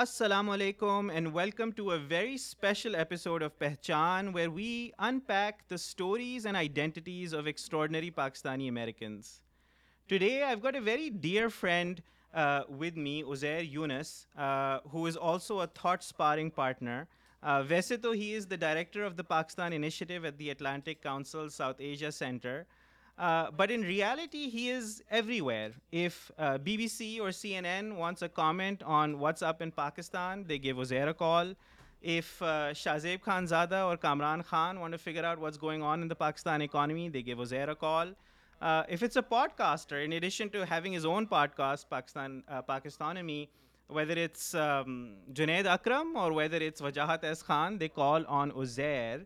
السلام علیکم and welcome to a very special episode of Pehchan where we unpack the stories and identities of extraordinary Pakistani Americans today got a very dear friend with me Uzair Younus who is also a thought sparring partner ویسے تو he is the director of the Pakistan initiative at the Atlantic Council South Asia Centre but in reality he is everywhere if B B B C اور C N N wants a comment on WhatsApp in Pakistan they give Ozair a call if Shahzeb Khanzada اور Kamran Khan want a figure out what's going on in Pakistan economy they give Ozair a call if it's a podcaster in addition to having us on podcast Pakistan پاکستانمی whether it's Junaid Akram اور whether it's Wajahat S Khan they call on Ozair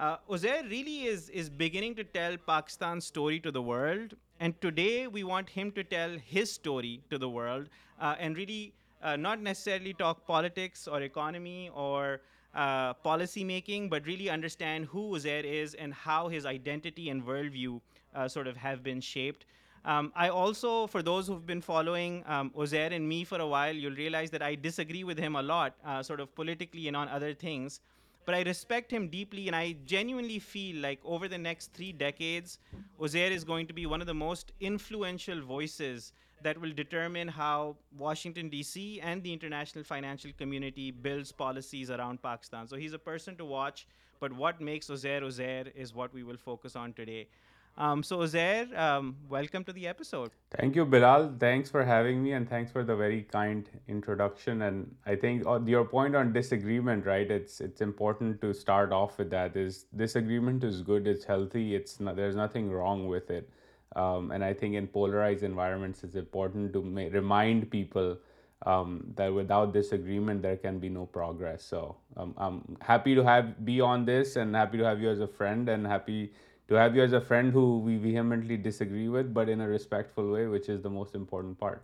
Ozair uh, really is beginning to tell Pakistan's story to the world, and today we want him to tell his story to the world, uh, and really uh, not necessarily talk politics or economy or policy making, but really understand who Ozair is and how his identity and worldview sort of have been shaped. Um, I also, for those who've been following Ozair um, and me for a while, you'll realize that I disagree with him a lot, sort of politically and on other things. But I respect him deeply, and I genuinely feel like over the next 3 decades, Ozair is going to be one of the most influential voices that will determine how Washington, D.C. and the international financial community builds policies around Pakistan. So he's a person to watch, but what makes Ozair Ozair is what we will focus on today. Um, so Uzair, um, welcome to the episode. Thank you, Bilal. Thanks for having me, and thanks for the very kind introduction. And I think uh, your point on disagreement, right? It's important to start off with that. Is disagreement is good. It's healthy. There's nothing wrong with it. Um, and I think in polarized environments, it's important to remind people that without disagreement, there can be no progress. So I'm happy to be on this, and happy to have you as a friend, and happy to have you as a friend who we vehemently disagree with, but in a respectful way, which is the most important part.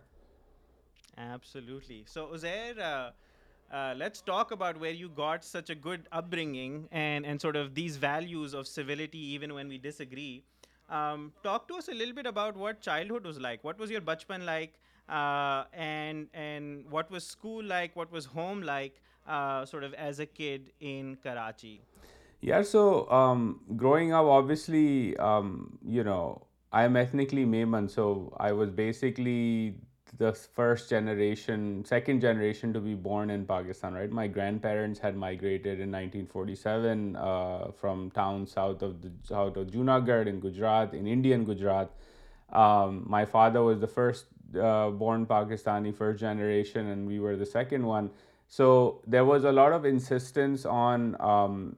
Absolutely. So, Uzair, uh, uh, let's talk about where you got such a good upbringing and sort of these values of civility, even when we disagree. Um, talk to us a little bit about what childhood was like. What was your bachpan like? Uh, and what was school like? What was home like, sort of as a kid in Karachi? Yeah, so um, growing up, obviously, um, I'm ethnically Mayman, so I was basically the second generation to be born in Pakistan, right? My grandparents had migrated in 1947 uh, from towns south of Junagadh in Gujarat, in Indian Gujarat. Um, my father was the first uh, born Pakistani, first generation, and we were the second one. So there was a lot of insistence on, um,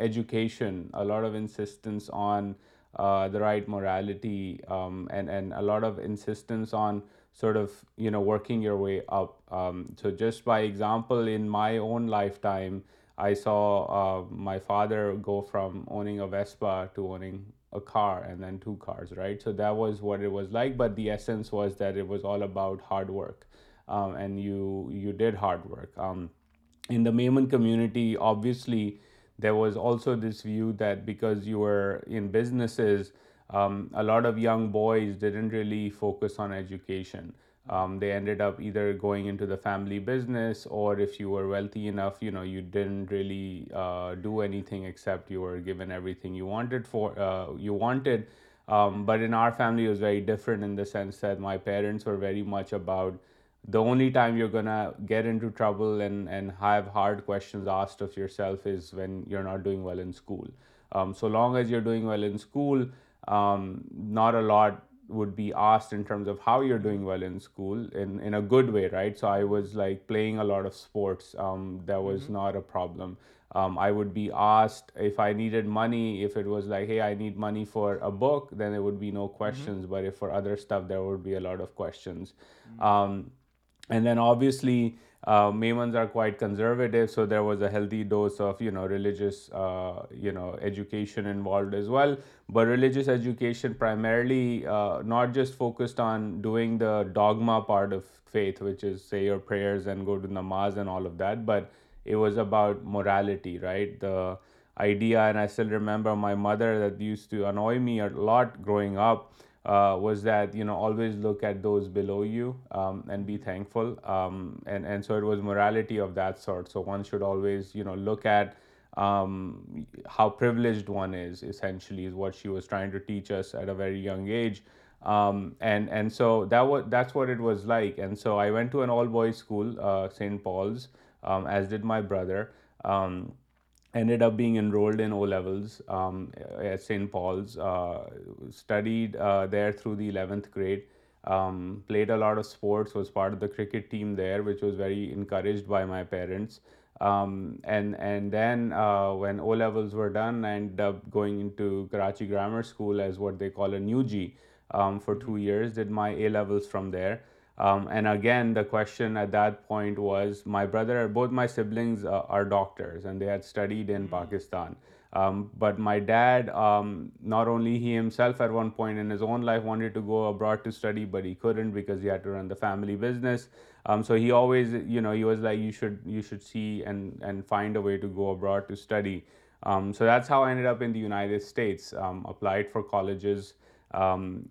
education, a lot of insistence on uh, the right morality, um, and a lot of insistence on sort of, working your way up. Um, so just by example, in my own lifetime, I saw uh, my father go from owning a Vespa to owning a car and then 2 cars, right? So that was what it was like. But the essence was that it was all about hard work. Um, and you did hard work. Um, in the Maimon community, obviously, there was also this view that because you were in businesses, um, a lot of young boys didn't really focus on education. They ended up either going into the family business, or if you were wealthy enough, you didn't really uh, do anything except you were given everything you wanted uh, but in our family, it was very different in the sense that my parents were very much about the only time you're gonna get into trouble and have hard questions asked of yourself is when you're not doing well in school. Um, so long as you're doing well in school, um, not a lot would be asked in terms of how you're doing well in school in a good way, right? So I was like playing a lot of sports. Um, that was mm-hmm. not a problem. I would be asked if I needed money. If it was like, hey, I need money for a book, then there would be no mm-hmm. questions. But if for other stuff, there would be a lot of questions. Mm-hmm. And then obviously uh, Maimons are quite conservative, so there was a healthy dose of religious uh, education involved as well. But religious education primarily uh, not just focused on doing the dogma part of faith, which is say your prayers and go to namaz and all of that, but it was about morality, right? The idea, and I still remember my mother that used to annoy me a lot growing up, uh, was that, always look at those below you um, and be thankful. Um, and so it was morality of that sort. So one should always, look at um, how privileged one is, essentially, is what she was trying to teach us at a very young age. And so that's what it was like. And so I went to an all-boys school, uh, St. Paul's, as did my brother ended up being enrolled in O-levels um, at St. Paul's, uh, studied uh, there through the 11th grade, um, played a lot of sports, was part of the cricket team there, which was very encouraged by my parents. Um, and then uh, when O-levels were done, I ended up going into Karachi Grammar School as what they call a new G for 2 mm-hmm. years, did my A-levels from there. Um, and again, the question at that point was, my brother, both my siblings uh, are doctors, and they had studied in hmm. Pakistan. Um, but my dad, um, not only he himself at one point in his own life wanted to go abroad to study, but he couldn't because he had to run the family business. So he always, he was like, you should see and find a way to go abroad to study. So that's how I ended up in the United States, applied for colleges um,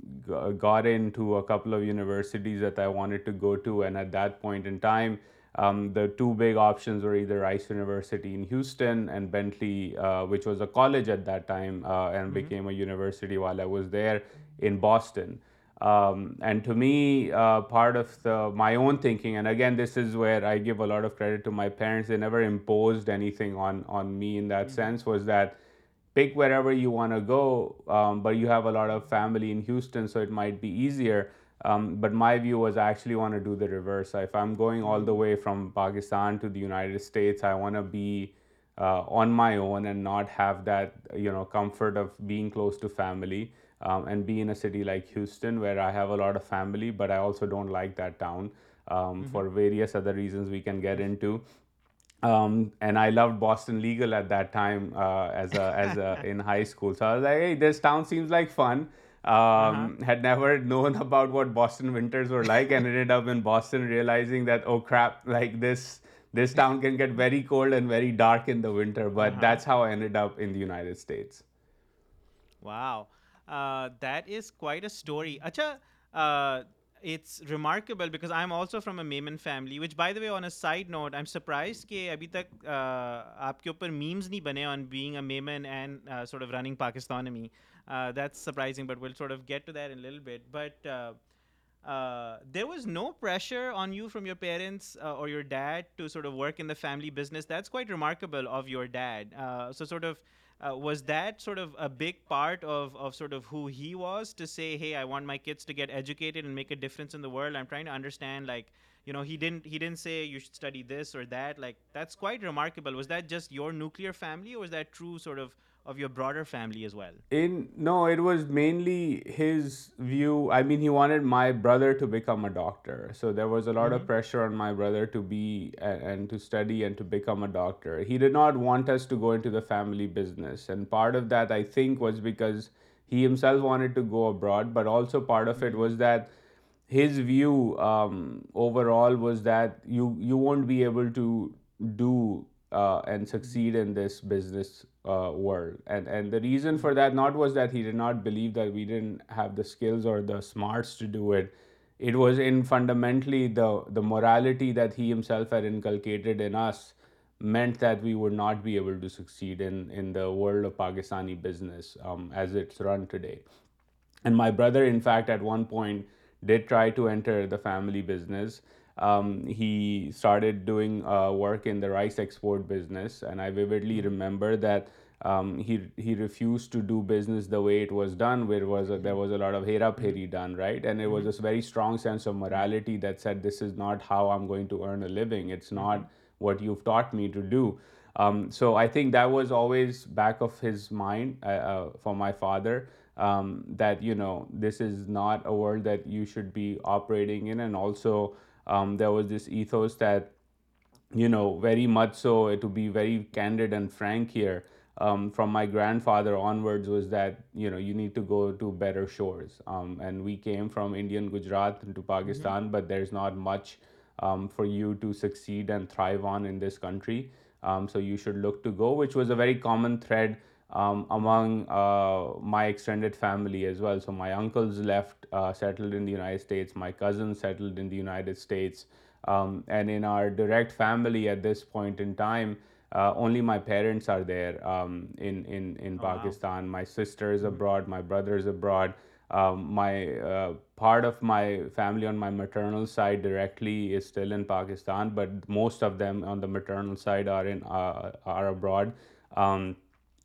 got into a couple of universities that I wanted to go to, and at that point in time, um, the two big options were either Rice University in Houston and Bentley, uh, which was a college at that time uh, and mm-hmm. became a university while I was there in Boston. Um, and to me, uh, part of my own thinking, and again, this is where I give a lot of credit to my parents, they never imposed anything on me in that mm-hmm. sense, was that pick wherever you want to go, um, but you have a lot of family in Houston, so it might be easier. Um, but my view was I actually want to do the reverse. If I'm going all the mm. way from Pakistan to the United States, I want to be uh, on my own and not have that, comfort of being close to family, um, and be in a city like Houston where I have a lot of family, but I also don't like that town mm-hmm. for various other reasons we can get into. Um, and I loved Boston Legal at that time uh, as a in high school. So I was like, hey, this town seems like fun. Um, uh-huh. Had never known about what Boston winters were like, and ended up in Boston, realizing that, oh crap, like this town can get very cold and very dark in the winter. But uh-huh. that's how I ended up in the United States. Wow, uh, that is quite a story. Acha, uh, it's remarkable because I am also from a Memon family which by the way on a side note I am surprised کہ ابھی تک آپ کے اوپر memes نہیں بنے on being a Memon and sort of running Pakistan me that's surprising but sort of get to there Lal but but there was no pressure on you from your parents or your dad to sort of work in the family business that's quite remarkable of your dad so sort of Uh, was that sort of a big part of sort of who he was to say, hey, I want my kids to get educated and make a difference in the world? I'm trying to understand, like, my brother to become a doctor so there was a lot of pressure on my brother to bad to study and to become a doctor he did not want us to go to the family business and part of that I think was because himself wanted to go abroad but also part of it was that his view um, overall was that you won't be able to do uh, and succeed in this business uh, world. And the reason for that not was that he did not believe that we didn't have the skills or the smarts to do it. It was in fundamentally the morality that he himself had inculcated in us meant that we would not be able to succeed in the world of Pakistani business um, as it's run today. And my brother, in fact, at one point did try to enter the family business. Um, he started doing uh, work in the rice export business, and I vividly mm-hmm. remember that um, he refused to do business the way it was done, where there mm-hmm. was a lot of hera-pheri mm-hmm. done, right? And it was this very strong sense of morality that said, this is not how I'm going to earn a living. It's not what you've taught me to do. Um, so I think that was always back of his mind uh, uh, for my father. Um, that this is not a world that you should be operating in. And also um, there was this ethos that very much so, to be very candid and frank here, um, from my grandfather onwards, was that you need to go to better shores, and we came from Indian Gujarat into Pakistan, mm-hmm. but there's not much for you to succeed and thrive on in this country, so you should look to go, which was a very common thread um, among uh, my extended family as well. So my uncles left, uh, settled in the United States. My cousins settled in the United States. Um, and in our direct family at this point in time, uh, only my parents are there um, in oh, Pakistan. Wow. My sister is hmm. abroad. My brother is abroad. My part of my family on my maternal side directly is still in Pakistan, but most of them on the maternal side are abroad.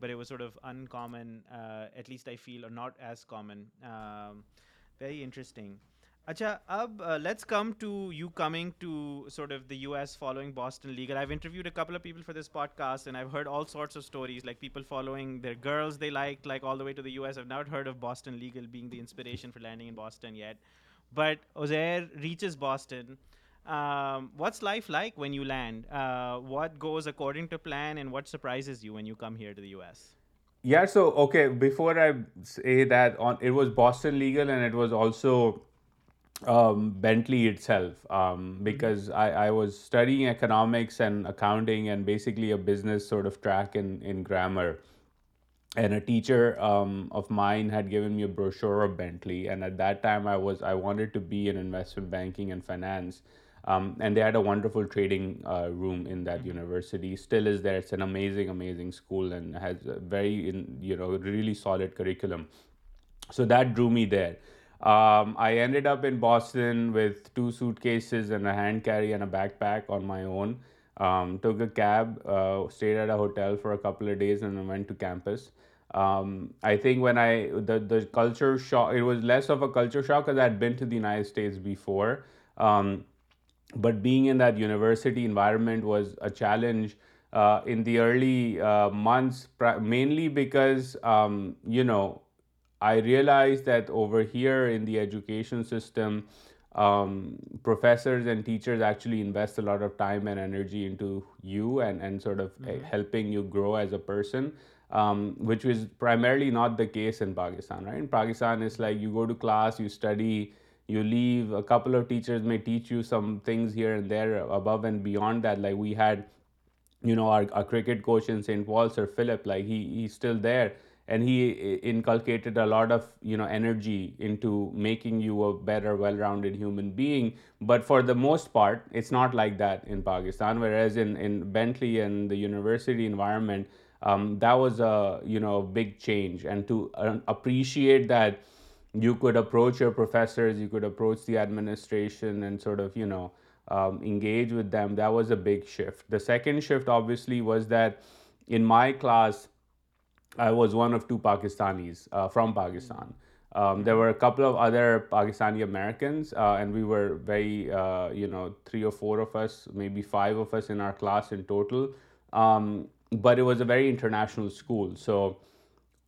but it was sort of uncommon, uh, at least I feel, or not as common. Um, very interesting. Acha, Ab, uh, let's come to you coming to sort of the US following Boston Legal. I've interviewed a couple of people for this podcast, and I've heard all sorts of stories, like people following their girls they liked, like all the way to the US. I've not heard of Boston Legal being the inspiration for landing in Boston yet. But Ozair reaches Boston. لیگلو بینٹلیلف because study economics and accounting and basically a business grammar and a teacher of mind had given you برشوریٹ I was I wanted to be an انسٹم banking and finance Um, and they had a wonderful trading uh, room in that mm-hmm. university. Still is there. It's an amazing, amazing school and has a very, really solid curriculum. So that drew me there. Um, I ended up in Boston with 2 suitcases and a hand carry and a backpack on my own. Um, took a cab, uh, stayed at a hotel for a couple of days, and then went to campus. I think when the culture shock, it was less of a culture shock because I had been to the United States before. But being in that university environment was a challenge uh, in the early uh, months, mainly because, um, I realized that over here in the education system, um, professors and teachers actually invest a lot of time and energy into you and sort of eh, mm-hmm. helping you grow as a person, um, which was primarily not the case in Pakistan, right? In Pakistan, it's like you go to class, you study, you leave, a couple of teachers may teach you some things here and there above and beyond that. Like we had, our cricket coach in St. Paul, Sir Philip, like he's still there, and he inculcated a lot of, energy into making you a better, well-rounded human being. But for the most part, it's not like that in Pakistan, whereas in Bentley and the university environment, um, that was a big change. And to uh, appreciate that you could approach your professors, you could approach the administration and sort of, um, engage with them. That was a big shift. The second shift obviously was that in my class, I was one of two Pakistanis uh, from Pakistan. Um, there were a couple of other Pakistani Americans, uh, and we were very, uh, 3 or 4 of us, maybe 5 of us in our class in total. Um, but it was a very international school. So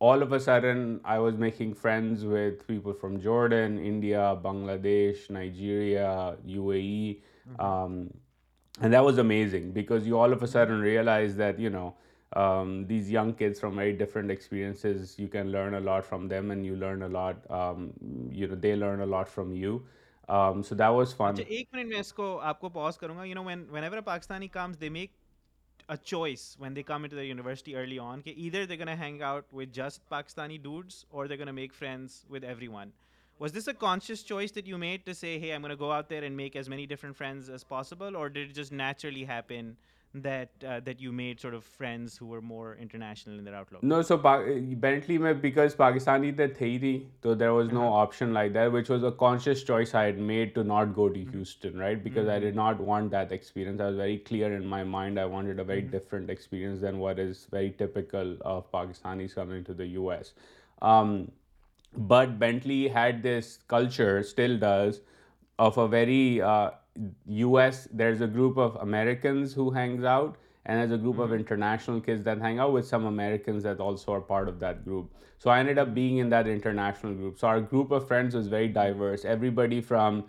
all of a sudden I was making friends with people from Jordan India Bangladesh Nigeria U A E and that was amazing because you all of a sudden realize that you know these young kids from very different experiences you can learn a lot from them and you learn a lot you know they learn a lot from you so that was fun ایک minute میں اس کو آپ کو pause کروں گا you know when whenever Pakistani comes they make a choice when they come into the university early on. Either they're going to hang out with just Pakistani dudes or they're going to make friends with everyone. Was this a conscious choice that you made to say, hey, I'm going to go out there and make as many different friends as possible? Or did it just naturally happen that's no so Bentley میں because Pakistani تو تھے ہی تو there was no option like there which was a conscious choice I ate made to not go to ہیٹن right because I did not want that experience I was very clear in my mind I wanted a very different experience than what is very typical of Pakistani is coming to the U S but Bentley had this culture still does of a very US, there's a group of Americans who hangs out, and there's a group of mm-hmm. international kids that hang out with some Americans that also are part of that group. So I ended up being in that international group. So our group of friends was very diverse. Everybody from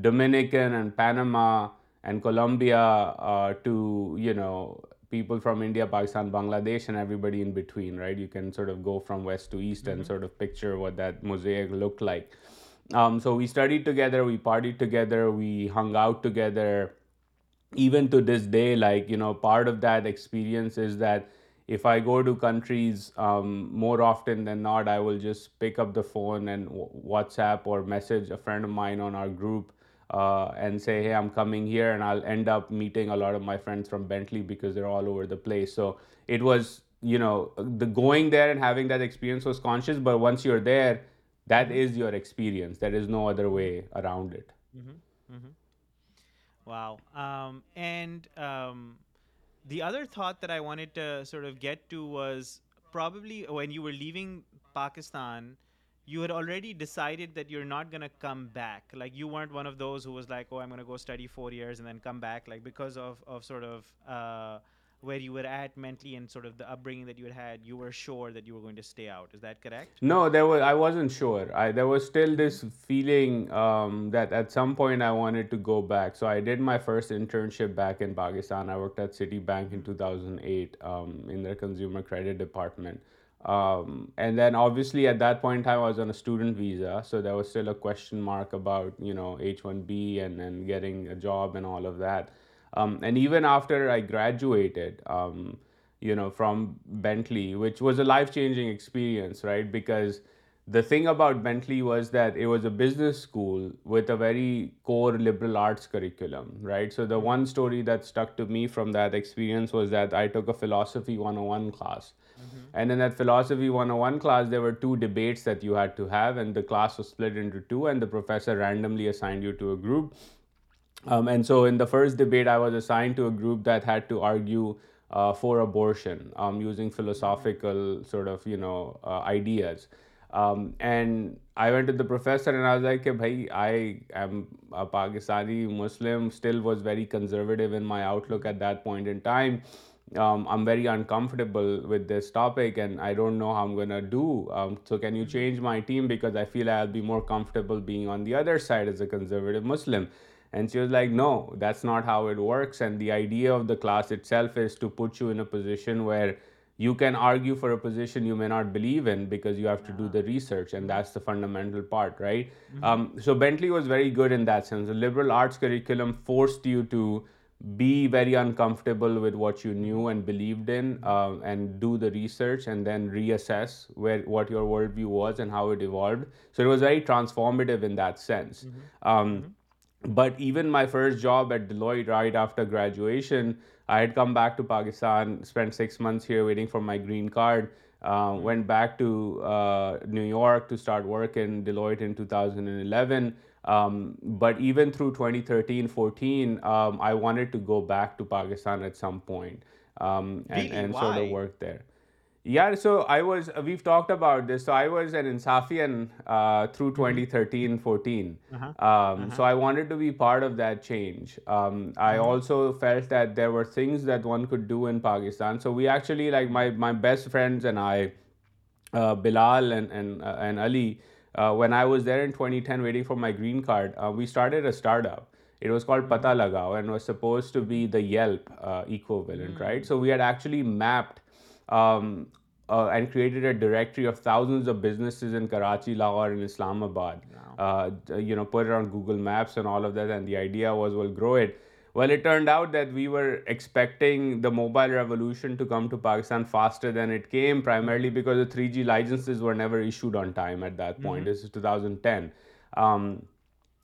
Dominican and Panama and Colombia uh, to, you know, people from India, Pakistan, Bangladesh, and everybody in between, right? You can sort of go from west to east and mm-hmm. sort of picture what that mosaic looked like. Um, so we studied together, we partied together, we hung out together. Even to this day, like, part of that experience is that if I go to countries, um, more often than not, I will just pick up the phone and WhatsApp or message a friend of mine on our group uh, and say, hey, I'm coming here. And I'll end up meeting a lot of my friends from Bentley because they're all over the place. So it was, the going there and having that experience was conscious. But once you're there, that mm-hmm. is your experience. There is no other way around it. Mm-hmm. Mm-hmm. Wow. Um, and um, the other thought that I wanted to sort of get to was probably when you were leaving Pakistan, you had already decided that you're not going to come back. Like, you weren't one of those who was like, oh, I'm going to go study 4 years and then come back, like, because of sort of uh, where you were at mentally and sort of the upbringing that you had had, you were sure that you were going to stay out. Is that correct? No, I wasn't sure. There was still this feeling um, that at some point I wanted to go back. So I did my first internship back in Pakistan. I worked at Citibank in hmm. 2008 um, in their consumer credit department. Um, and then obviously at that point in time, I was on a student visa. So there was still a question mark about, H-1B and getting a job and all of that. Um, and even after I graduated, um, from Bentley, which was a life-changing experience, right? Because the thing about Bentley was that it was a business school with a very core liberal arts curriculum, right? So the one story that stuck to me from that experience was that I took a philosophy 101 class. Mm-hmm. And in that philosophy 101 class, there were two debates that you had to have, and the class was split into two, and the professor randomly assigned you to a group um, and so in the first debate, I was assigned to a group that had to argue uh, for abortion um, using philosophical sort of uh, ideas. Um, and I went to the professor and I was like, "Hey, bhai, I am a Pakistani Muslim, still was very conservative in my outlook at that point in time. I'm very uncomfortable with this topic and I don't know how I'm going to do. So can you change my team because I feel I'll be more comfortable being on the other side as a conservative Muslim." And she was like, no, that's not how it works. And the idea of the class itself is to put you in a position where you can argue for a position you may not believe in, because you have to do the research, and that's the fundamental part, right? Mm-hmm. Um, so Bentley was very good in that sense. The liberal arts curriculum forced you to be very uncomfortable with what you knew and believed in, uh, and do the research and then reassess what your worldview was and how it evolved. So it was very transformative in that sense. Mm-hmm. Um, mm-hmm. But even my first job at Deloitte right after graduation, I had come back to Pakistan, spent 6 months here waiting for my green card, uh, hmm. went back to uh, New York to start work in Deloitte in 2011. Um, but even through 2013-14, um, I wanted to go back to Pakistan at some point um, and sort of work there. یار so I was we talked about this so I was an انسافیئن through twenty thirteen fourteen so I wanted to be part of things I also felt that there were things that one could do in Pakistan so we actually like my my best friends and I Bilal and Ali when I was there and twenty ten video for my green card we started a startup it was call پتہ لگا when was suppose to be the Yelp eco well and right so we here actually mapped Um, uh, and created a directory of thousands of businesses in Karachi, Lahore, and Islamabad. Wow. Uh, put it on Google Maps and all of that, and the idea was, we'll grow it. Well, it turned out that we were expecting the mobile revolution to come to Pakistan faster than it came, primarily because the 3G licenses were never issued on time at that point. Mm-hmm. This is 2010. Um,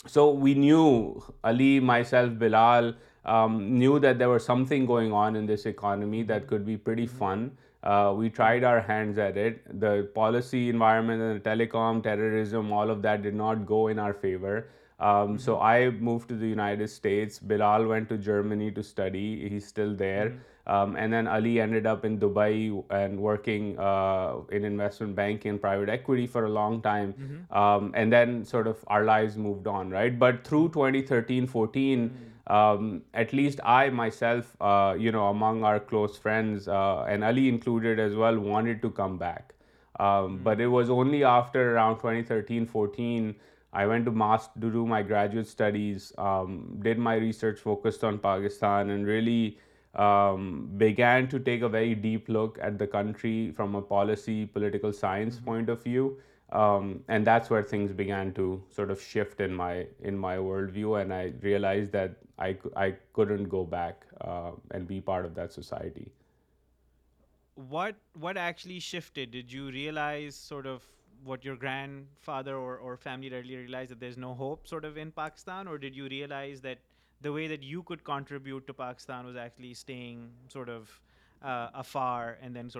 so we knew, Ali, myself, Bilal, um, knew that there was something going on in this economy that mm-hmm. could be pretty mm-hmm. fun. Uh, we tried our hands at it. The policy environment and the telecom, terrorism, all of that did not go in our favor. Um, so mm-hmm. I moved to the United States. Bilal went to Germany to study. He's still there. Mm-hmm. Um, and then Ali ended up in Dubai and working uh, in investment banking and private equity for a long time. Mm-hmm. Um, and then sort of our lives moved on, right? But through 2013-14, um, at least I myself, uh, among our close friends, uh, and Ali included as well, wanted to come back. Um, hmm. But it was only after around 2013-14, I went to do my graduate studies, um, did my research focused on Pakistan, and really began to take a very deep look at the country from a policy, political science hmm. point of view. Um, and that's where things began to sort of shift in my worldview, and I realized that I couldn't go back uh, and be part of that society. What actually shifted? Did you realize sort of what your grandfather or family realized, that there's no hope sort of in Pakistan? Or did you realize that the way that you could contribute to Pakistan was actually staying sort of twenty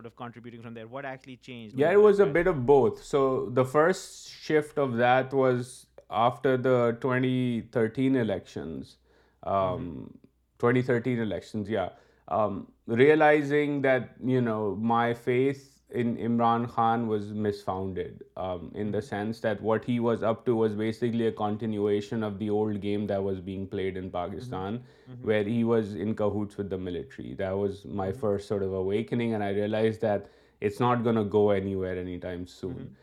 thirteen election twenty thirteen election realising that you know my face in Imran Khan was misfounded, um, in the sense that what he was up to was basically a continuation of the old game that was being played in Pakistan, mm-hmm. Mm-hmm. where he was in cahoots with the military. That was my mm-hmm. first sort of awakening, and I realized that it's not going to go anywhere anytime soon.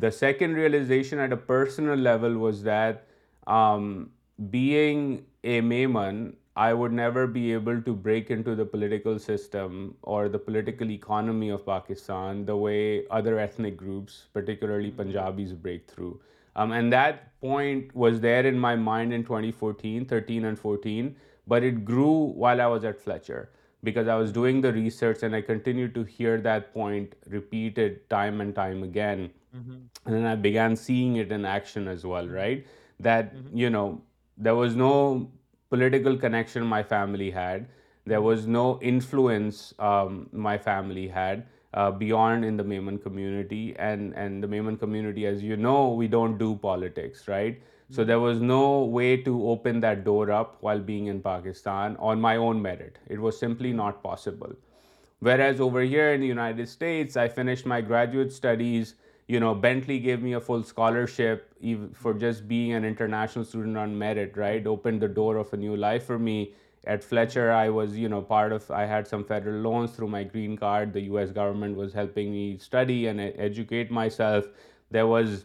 The second realization at a personal level was that um, being a Maiman I would never be able to break into the political system or the political economy of Pakistan the way other ethnic groups, particularly mm-hmm. Punjabis, break through. Um, and that point was there in my mind in 2014, 13 and 14, but it grew while I was at Fletcher because I was doing the research and I continued to hear that point repeated time and time again. Mm-hmm. And then I began seeing it in action as well, mm-hmm. right? That, you know, there was no political connection my family had. There was no influence um, my family had uh, beyond in the Maiman community. And the Maiman community, as you know, we don't do politics, right? So there was no way to open that door up while being in Pakistan on my own merit. It was simply not possible. Whereas over here in the United States, I finished my graduate studies Bentley gave me a full scholarship for just being an international student on merit, right? Opened the door of a new life for me. At Fletcher, I was, I had some federal loans through my green card. The U.S. government was helping me study and educate myself. There was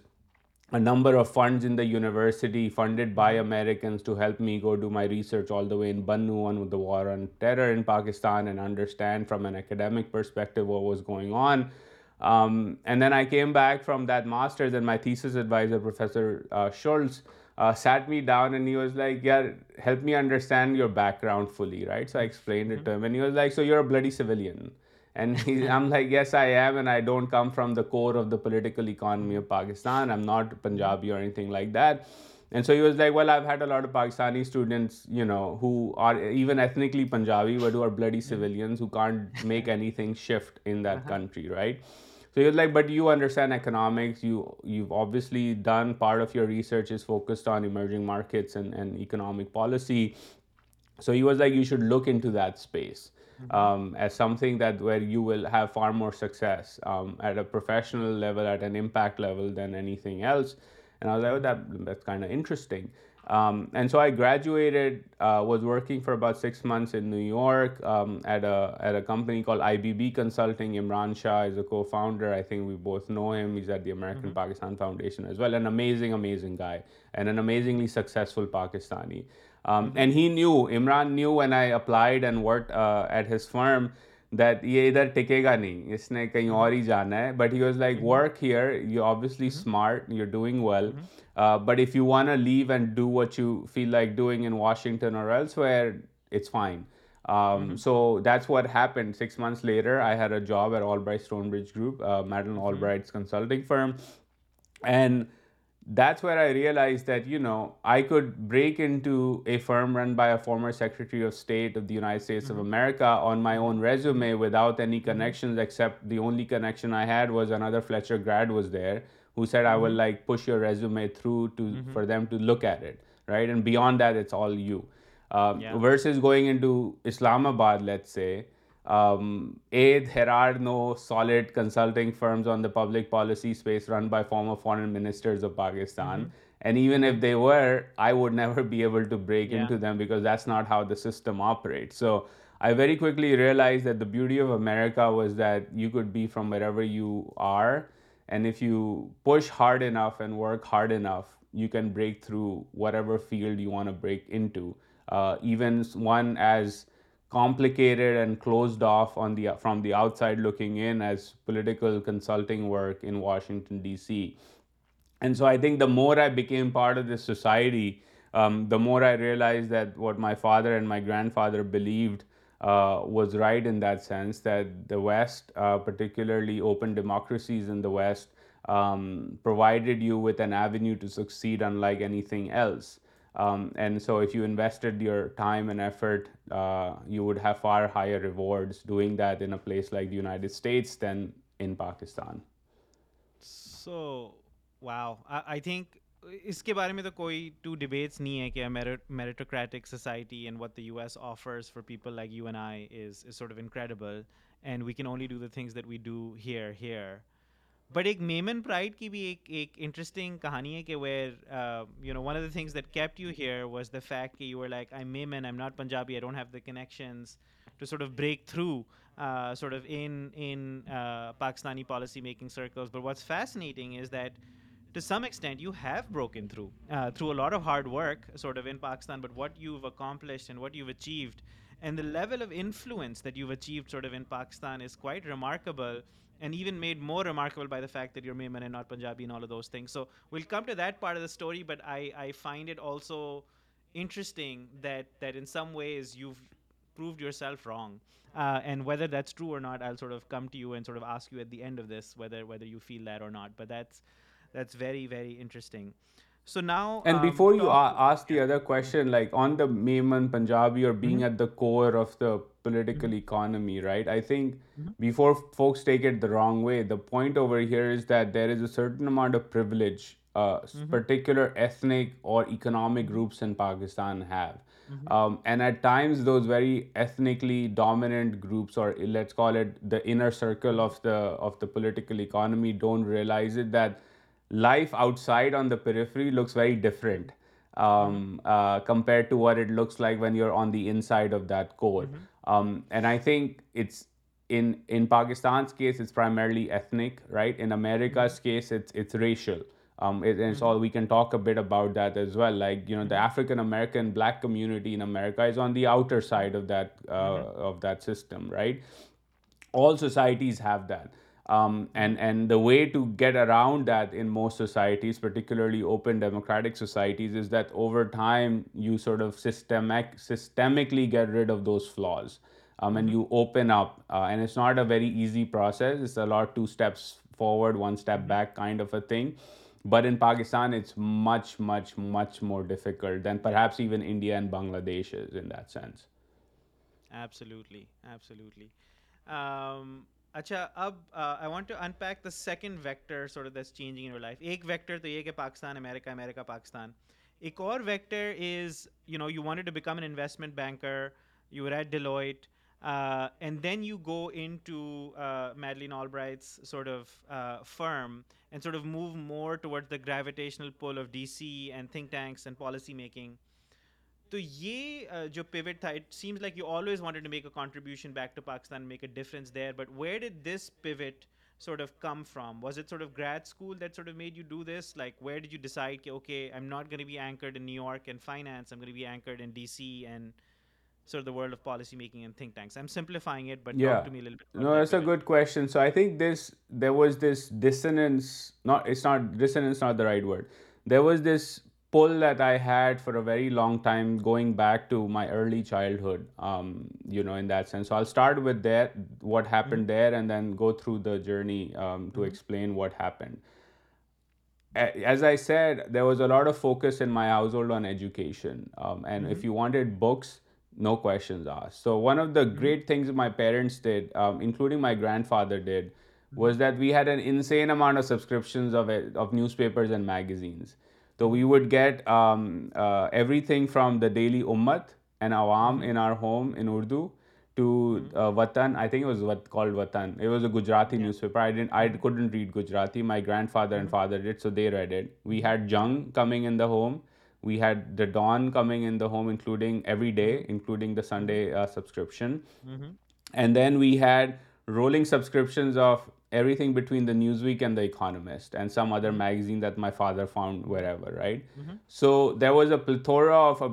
a number of funds in the university funded by Americans to help me go do my research all the way in Bannu on the war on terror in Pakistan and understand from an academic perspective what was going on. Um, and then I came back from that master's, and my thesis advisor, Professor uh, Schultz, uh, sat me down and he was like, yeah, help me understand your background fully, right? So I explained it to mm-hmm. him, and he was like, so you're a bloody civilian. And I'm like, yes, I am, and I don't come from the core of the political economy of Pakistan. I'm not Punjabi or anything like that. And so he was like, well, I've had a lot of Pakistani students, you know, who are even ethnically Punjabi, but who are bloody mm-hmm. civilians who can't make anything shift in that uh-huh. country, right? So you're like, but you understand economics, you've obviously done, part of your research is focused on emerging markets and economic policy. So he was like, you should look into that space mm-hmm. um, as something that where you will have far more success um, at a professional level, at an impact level than anything else. And I was like, oh, that's kind of interesting. Um, and so I graduated, uh, was working for about 6 months in New York um, at a company called IBB Consulting. Imran Shah is a co-founder. I think we both know him. He's at the American mm-hmm. Pakistan Foundation as well. An amazing, amazing guy and an amazingly successful Pakistani. Um, mm-hmm. And he knew, Imran knew when I applied and worked uh, at his firm that یہ ادھر ٹکے گا نہیں اس نے کہیں اور ہی جانا ہے but he was like work here you obviously smart you doing well but if you wanna leave and do what you feel like doing in Washington or elsewhere it's fine so that's what happen six months later I had a job at Albright Stonebridge group Madeleine Albright's consulting firm and that's where I realized that, I could break into a firm run by a former Secretary of State of the United States of mm-hmm. America on my own resume mm-hmm. without any mm-hmm. connections, except the only connection I had was another Fletcher grad was there who said, I will push your resume through to for them to look at it, right? And beyond that, it's all you. Uh, versus going into Islamabad, let's say, there um, are no solid consulting firms on the public policy space run by former foreign ministers of Pakistan. Mm-hmm. And even if they were, I would never be able to break into them, because that's not how the system operates. So I very quickly realized that the beauty of America was that you could be from wherever you are. And if you push hard enough and work hard enough, you can break through whatever field you want to break into. Uh, even one as complicated and closed off from the outside looking in as political consulting work in Washington, D.C. And so I think the more I became part of this society, um, the more I realized that what my father and my grandfather believed uh, was right in that sense, that the West, uh, particularly open democracies in the West, um, provided you with an avenue to succeed unlike anything else. Um, and so invested your time and effort, uh, you would have far higher rewards doing that in a place like the United States than in Pakistan. So, wow. I, I think اس کے بارے میں تو کوئی to debates نہیں ہے کہ meritocratic society and what the U S offers for people like you and I is is sort of incredible and we can only do the things that we do here here but ایک Memon pride کی بھی ایک ایک interesting کہانی ہے کہ where you know one of the things that keep you here was the fact کہ you are like I mean I am not Punjabi I don't have the connections to sort of break through sort of in in Pakistani policy making circles but what's fascinating is that to some extent you have broken through through a lot of hard work sort of in Pakistan but what you accomplished and what you achieved and the level of influence that you achieve of in Pakistan is quite remarkable and even made more remarkable by the fact that you're Mehman and not Punjabi and all of those things. So we'll come to that part of the story, but I find it also interesting that in some ways you've proved yourself wrong. Uh, and whether that's true or not, I'll sort of come to you and sort of ask you at the end of this whether you feel that or not. But that's very, very interesting. ادرچنک on the ma'am in پنجابیلمی right I thinks wrong وےج particular groups in Pakistan politicise that life outside on the periphery looks very different um, mm-hmm. uh, compared to what it looks like when you're on the inside of that core. Mm-hmm. Um, and I think it's in Pakistan's case, it's primarily ethnic, right? In America's mm-hmm. case, it's racial. Um, and so we can talk a bit about that as well. Like, you know, the African American Black community in America is on the outer side of that uh, system, right? All societies have that. Um, hmm. And the way to get around that in most societies, particularly open democratic societies, is that over time you sort of systemically get rid of those flaws, um, and hmm. you open up. Uh, and it's not a very easy process. It's a lot two steps forward, one step hmm. back kind of a thing. But in Pakistan, it's much, much, much more difficult than perhaps even India and Bangladesh is in that sense. Absolutely, absolutely. Um, اچھا اب I want to unpack the second vector this your life ایک vector تو یہ کہ Pakistan America America Pakistan ایک اور vector is you know you want to become an investment banker you Deloitte and then you go into Madeleine Albright's sort of firm and sort of move more toward the gravitational pull of D C and think tanks and policy making تو یہ جو pivot تھا it seems like you always wanted to make a contribution back to Pakistan make a difference there but where did this pivot sort of come from was it sort of grade school that sort of made you do this like where did you decide کہ okay I'm not gonna be anchored in New York and finance am gonna be anchored in D C and good cause this doesn't not the right word there was this pull that I had for a very long time, going back to my early childhood, um, in that sense. So I'll start with that, what happened there, and then go through the journey um, to mm-hmm. explain what happened. As I said, there was a lot of focus in my household on education. Um, and if mm-hmm. you wanted books, no questions asked. So one of the mm-hmm. great things my parents did, including my grandfather did, was that we had an insane amount of subscriptions of eh, newspapers and magazines. So we would get um, uh, everything from the daily Ummat and Awam mm-hmm. in our home in Urdu to mm-hmm. uh, Watan. I think it was called Watan. It was a Gujarati newspaper. I couldn't read Gujarati. My grandfather and mm-hmm. father did, so they read it. We had Jung coming in the home. We had the Dawn coming in the home, including every day, including the Sunday uh, subscription. And then we had rolling subscriptions of everything between the Newsweek and the Economist and some other mm-hmm. magazine that my father found wherever, right? Mm-hmm. So there was a plethora of uh,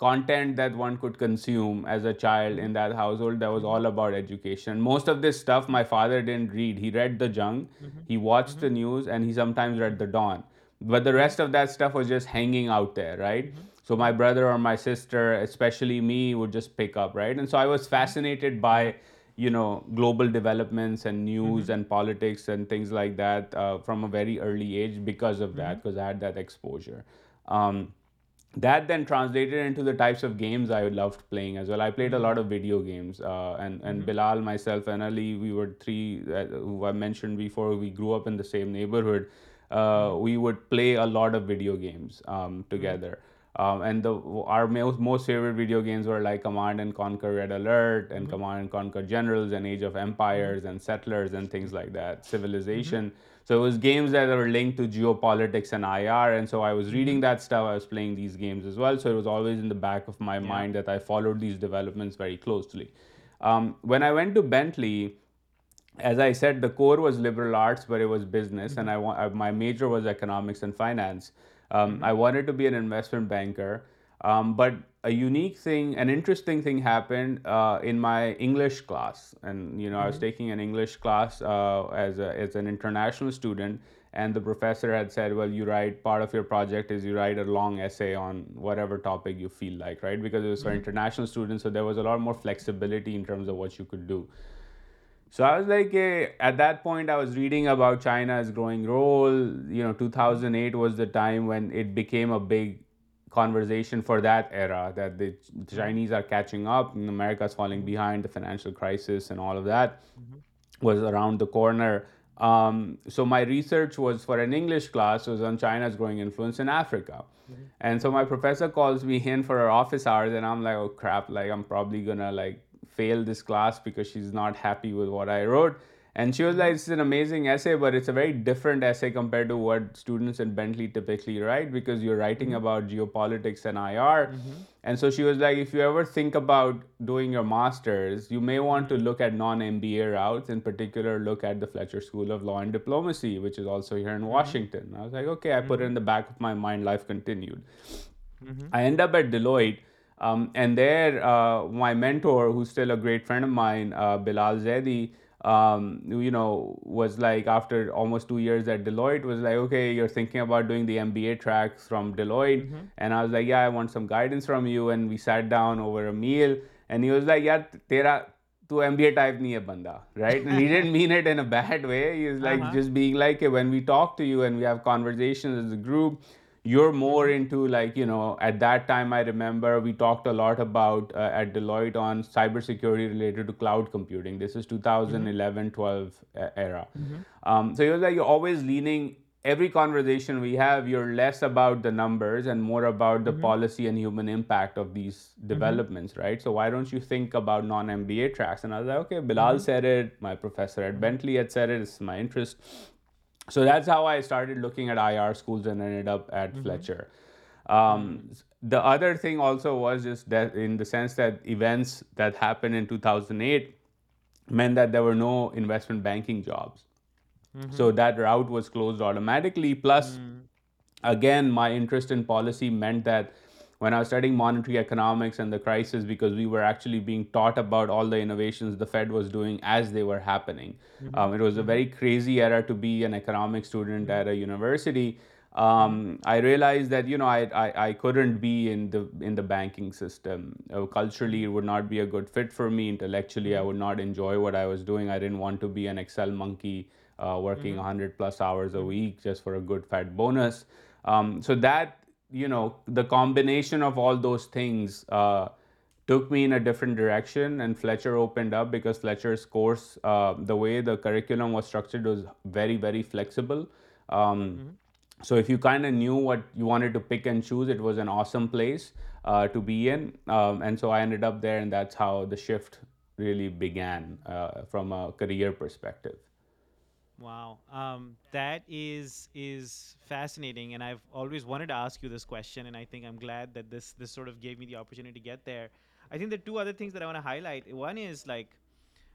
content that one could consume as a child in that mm-hmm. household that was all mm-hmm. about education. Most of this stuff my father didn't read. He read the Jung, mm-hmm. he watched mm-hmm. the news, and he sometimes read the Dawn. But the rest of that stuff was just hanging out there, right? Mm-hmm. So my brother or my sister, especially me, would just pick up, right? And so I was fascinated by global developments and news mm-hmm. and politics and things like that uh, from a very early age because of that, because mm-hmm. I had that exposure. Um, that then translated into the types of games I loved playing as well. I played a mm-hmm. lot of video games, uh, and Bilal, myself, and Ali, we were three, uh, who I mentioned before, we grew up in the same neighborhood. We would play a lot of video games um, together. Um, and our most favorite video games were like Command and Conquer Red Alert and mm-hmm. Command and Conquer Generals and Age of Empires mm-hmm. and Settlers and things like that, Civilization. Mm-hmm. So it was games that were linked to geopolitics and IR. And so I was reading that stuff, I was playing these games as well. So it was always in the back of my mind that I followed these developments very closely. Um, when I went to Bentley, as I said, the core was liberal arts, but it was business. And my major was economics and finance. Um, mm-hmm. I wanted to be an investment banker, um, but a unique thing, an interesting thing happened uh, in my English class. And I was mm-hmm. taking an English class uh, as an international student, and the professor had said, well, you write, part of your project is you write a long essay on whatever topic you feel like, right? Because it was for mm-hmm. international students, so there was a lot more flexibility in terms of what you could do. So I was like, eh, at that point, I was reading about China's growing role. 2008 was the time when it became a big conversation for that era, that the Chinese are catching up and America's falling behind, the financial crisis and all of that mm-hmm. was around the corner. Um, so my research was for an English class, was on China's growing influence in Africa. Mm-hmm. And so my professor calls me in for her office hours, and I'm like, oh crap, like I'm probably gonna like fail this class because she's not happy with what I wrote. And she was like, it's an amazing essay, but it's a very different essay compared to what students at Bentley typically write, because you're writing mm-hmm. about geopolitics and IR. Mm-hmm. And so she was like, if you ever think about doing your master's, you may want to look at non-MBA routes, in particular, look at the Fletcher School of Law and Diplomacy, which is also here in mm-hmm. Washington. I was like, okay, I put it in the mm-hmm. back of my mind, life continued. I end up at Deloitte, um, and there, uh, my mentor, who's still a great friend of mine, uh, Bilal Zaidi, um, was like, after almost 2 years at Deloitte, was like, okay, you're thinking about doing the MBA track from Deloitte. Mm-hmm. And I was like, yeah, I want some guidance from you. And we sat down over a meal, and he was like, yeah, tu MBA type nahi hai banda, right? And he didn't mean it in a bad way. He was like, uh-huh. just being like, when we talk to you and we have conversations as a group, you're more mm-hmm. into like, at that time, I remember we talked a lot about uh, at Deloitte on cybersecurity related to cloud computing. This is mm-hmm. 2011, 12 uh, era. Mm-hmm. Um, so you're like, you're always leaning, every conversation we have, you're less about the numbers and more about the policy and human impact of these developments, right? So why don't you think about non-MBA tracks? And I was like, okay, Bilal said it, my professor at Bentley had said it, it's my interest. So this how I start looking other thing was just in sense this that and at main that the investment banking job so that route was closed automatically plus again my interest in policy meant that when I was studying monetary economics and the crisis, because we were actually being taught about all the innovations the Fed was doing as they were happening. Mm-hmm. Um, it was a very crazy era to be an economics student at a university. Um, I realized that, I couldn't be in the banking system. Uh, culturally, it would not be a good fit for me. Intellectually, I would not enjoy what I was doing. I didn't want to be an Excel monkey uh, working 100 mm-hmm. plus hours a week just for a good fat bonus. Um, so that the combination of all those things uh, took me in a different direction, and Fletcher opened up, because Fletcher's course, uh, the way the curriculum was structured, was very, very flexible. Um, mm-hmm. So if you kind of knew what you wanted to pick and choose, it was an awesome place uh, to be in. Um, and so I ended up there, and that's how the shift really began from a career perspective. Wow. Um, that is fascinating, and I've always wanted to ask you this question, and I think I'm glad that this sort of gave me the opportunity to get there. I think the two other things that I want to highlight, one is like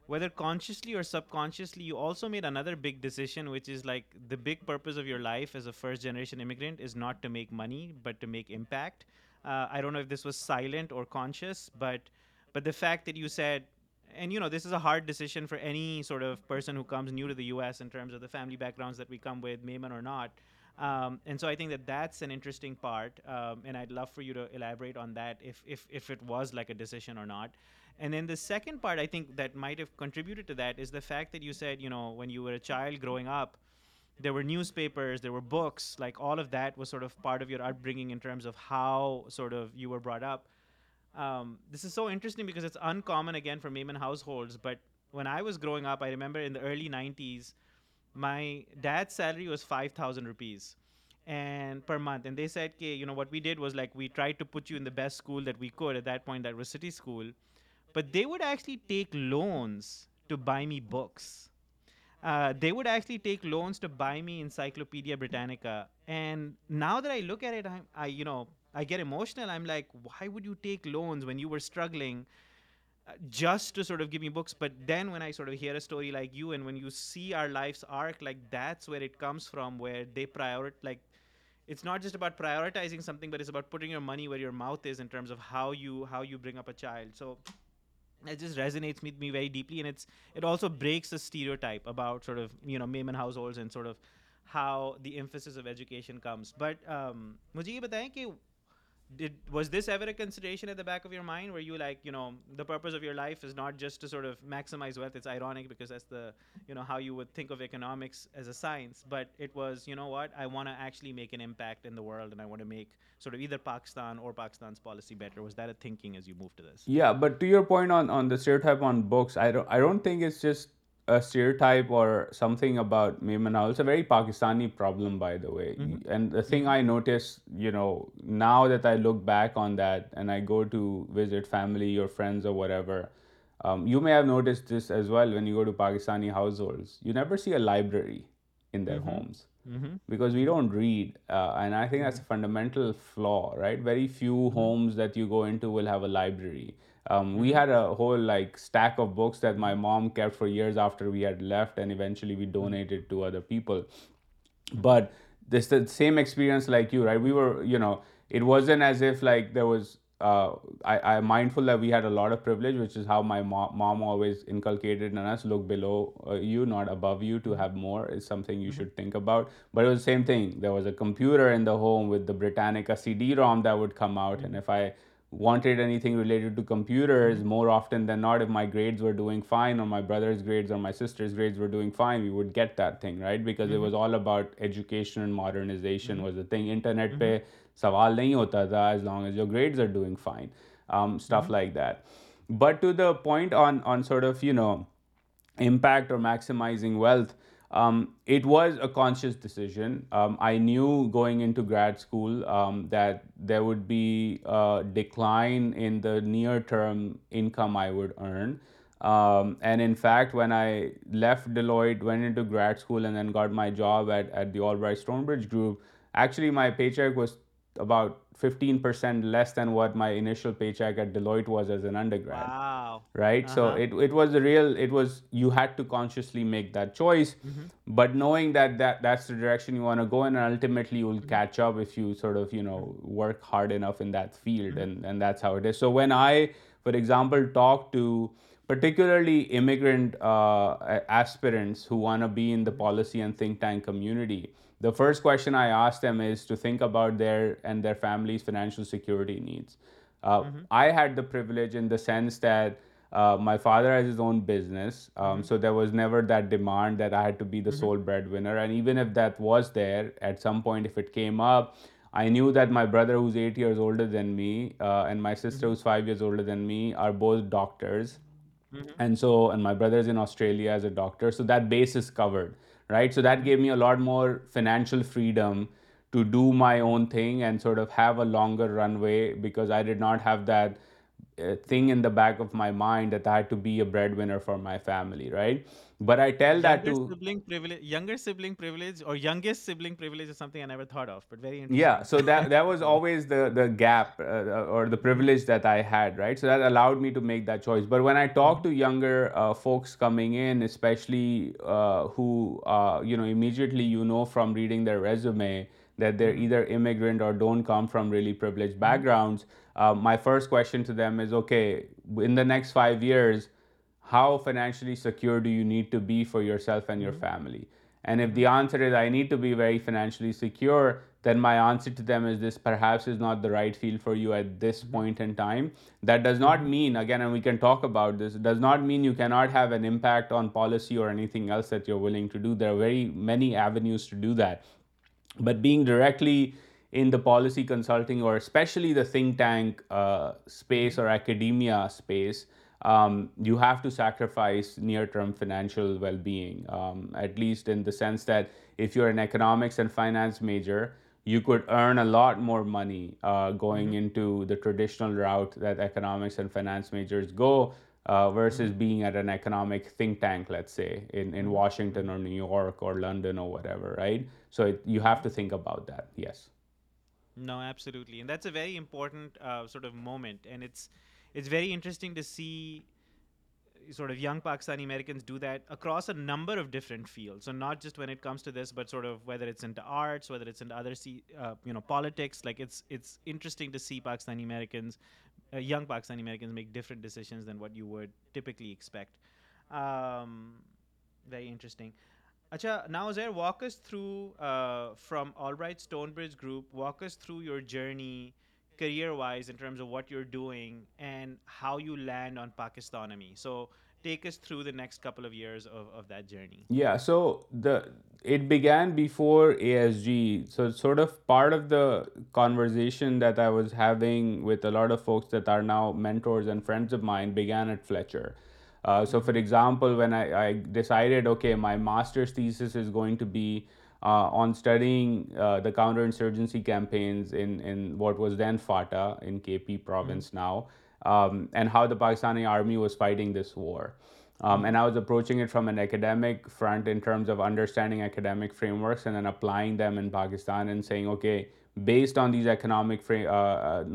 whether consciously or subconsciously you also made another big decision, which is like the big purpose of your life as a first generation immigrant is not to make money but to make impact. Uh, I don't know if this was silent or conscious, but the fact that you said and, this is a hard decision for any sort of person who comes new to the U.S. in terms of the family backgrounds that we come with, Mayman or not. Um, and so I think that's an interesting part. Um, and I'd love for you to elaborate on that if it was like a decision or not. And then the second part I think that might have contributed to that is the fact that you said, when you were a child growing up, there were newspapers, there were books, like all of that was sort of part of your upbringing in terms of how sort of you were brought up. Um, this is so interesting because it's uncommon, again, for Mayman households. But when I was growing up, I remember in the early 90s, my dad's salary was 5,000 rupees and per month. And they said, okay, you know, what we did was like we tried to put you in the best school that we could. At that point, that was City School. But they would actually take loans to buy me books. Uh, they would actually take loans to buy me Encyclopedia Britannica. And now that I look at it, I, you know, I get emotional. I'm like, why would you take loans when you were struggling uh, just to sort of give me books? But then when I sort of hear a story like you, and when you see our life's arc, like that's where it comes from, where they prioritize, like it's not just about prioritizing something, but it's about putting your money where your mouth is in terms of how you bring up a child. So it just resonates with me very deeply, and it also breaks the stereotype about sort of, you know, Maiman households and sort of how the emphasis of education comes. But मुझे ये बताएं कि mind you like but was you know what I eventually make impact in سوھر Pakistan or a stereotype or something about Mehmanaa. It's a very Pakistani problem, by the way. Mm-hmm. And the thing mm-hmm. I noticed, now that I look back on that and I go to visit family or friends or whatever, um, you may have noticed this as well when you go to Pakistani households. You never see a library in their mm-hmm. homes mm-hmm. because we don't read. Uh, and I think that's a mm-hmm. fundamental flaw, right? Very few mm-hmm. homes that you go into will have a library. Um, we mm-hmm. had a whole like stack of books that my mom kept for years after we had left, and eventually we mm-hmm. donated to other people. But this the same experience like you, right? We were, you know, it wasn't as if like there was uh, I'm mindful that we had a lot of privilege, which is how my mom always inculcated in us, look below uh, you, not above you, to have more is something you mm-hmm. should think about. But it was the same thing. There was a computer in the home with the Britannica CD-ROM that would come out, and if I wanted anything related to computers more often than not if my grades were doing fine or my brothers grades or my sisters grades were doing fine we would get that thing right because it was all about education modernisation was the thing internet پہ سوال نہیں ہوتا تھا as long as your grades are doing fine I stuff like that but to the point on on side of you know impact or maximising wealth Um, it was a conscious decision. Um, I knew going into grad school um, that there would be a decline in the near-term income I would earn. And in fact, when I left Deloitte, went into grad school, and then got my job at the Albright Stonebridge Group, actually my paycheck was about 15% less than what my initial paycheck at Deloitte was as an undergrad. Wow. Right? Uh-huh. So it was you had to consciously make that choice, mm-hmm. but knowing that's the direction you want to go in, and ultimately you'll mm-hmm. catch up if you sort of, work hard enough in that field, mm-hmm. and that's how it is. So when I, for example, talk to particularly immigrant uh, aspirants who want to be in the policy and think tank community, the first question I ask them is to think about their family's financial security needs. Uh, mm-hmm. I had the privilege in the sense that uh, my father has his own business, um, mm-hmm. so there was never that demand that I had to be the mm-hmm. sole breadwinner. And even if that was there, at some point, if it came up, I knew that my brother, who's 8 years older than me, uh, and my sister, who's 5 years older than me, are both doctors. And my brother's in Australia as a doctor, so that base is covered right? So that gave me a lot more financial freedom to do my own thing and sort of have a longer runway, because I did not have that uh, thing in the back of my mind that I had to be a breadwinner for my family, right? ز گیپلیج that I had right so that allowed me to make that choice but when talk to یگر folks coming and especially you know from reading their resume that they're other immigrant or don't come from really purge backgrounds my first question to them is okay in next five years how financially secure do you need to be for yourself and your mm-hmm. family? And if the answer is I need to be very financially secure, then my answer to them is this perhaps is not the right field for you at this mm-hmm. point in time. That does not mm-hmm. mean, again, and we can talk about this, it does not mean you cannot have an impact on policy or anything else that you're willing to do. There are very many avenues to do that. But being directly in the policy consulting or especially the think tank uh, space or academia space um, you have to sacrifice near-term financial well-being, um, at least in the sense that if you're an economics and finance major, you could earn a lot more money uh, going mm-hmm. into the traditional route that economics and finance majors go uh, versus mm-hmm. being at an economic think tank, let's say, in mm-hmm. Washington or New York or London or whatever, right? So you have to think about that, yes. No, absolutely. And that's a very important uh, sort of moment. And it's it's very interesting to see sort of young Pakistani Americans do that across a number of different fields. So not just when it comes to this, but sort of whether it's into arts, whether it's into other, uh, politics. Like it's interesting to see Pakistani Americans, uh, young Pakistani Americans make different decisions than what you would typically expect. Um, very interesting. Acha, now Zair, walk us through uh, from Albright Stonebridge Group. Walk us through your journey so for example we decide okay my masters going to be Uh, on studying uh, the counterinsurgency campaigns in what was then Fatah in KP mm-hmm. province now, um, and how the Pakistani army was fighting this war. Um, mm-hmm. And I was approaching it from an academic front in terms of understanding academic frameworks and then applying them in Pakistan and saying, okay, based on these uh, academic frameworks,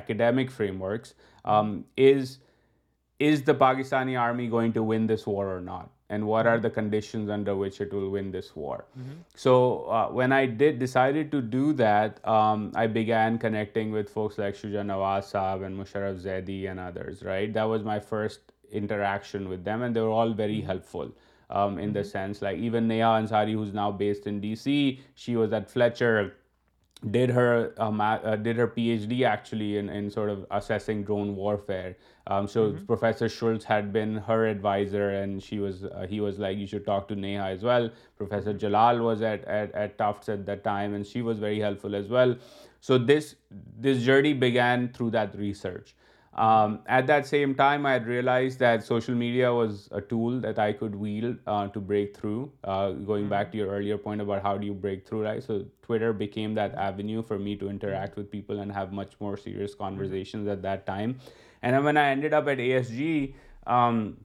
mm-hmm. um, is the Pakistani army going to win this war or not? and what are mm-hmm. the conditions under which it will win this war. Mm-hmm. So uh, when I decided to do that, um, I began connecting with folks like Shuja Nawaz Saab and Musharraf Zaidi and others, right? That was my first interaction with them, and they were all very mm-hmm. helpful um, in the mm-hmm. sense, like even Neha Ansari, who's now based in DC, she was at Fletcher did her PhD um, actually in sort of assessing drone warfare. Um, mm-hmm. Professor Schultz had been her advisor, and uh, he was like, you should talk to Neha as well. Professor mm-hmm. Jalal was at Tufts at that time, and she was very helpful as well. So this journey began through that research. Um, at that same time, I had realized that social media was a tool that I could wield uh, to break through. Uh, going back to your earlier point about how do you break through, right? So Twitter became that avenue for me to interact with people and have much more serious conversations at that time. And then when I ended up at ASG, um,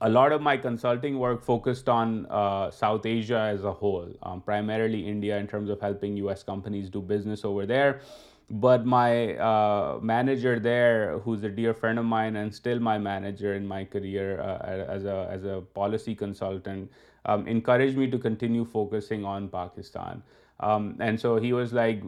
a lot of my consulting work focused on uh, South Asia as a whole, um, primarily India in terms of helping US companies do business over there. But my uh, manager there, who's a dear friend of mine and still my manager in my career uh, as a policy consultant, um, encouraged me to continue focusing on Pakistan. Um, and so he was like,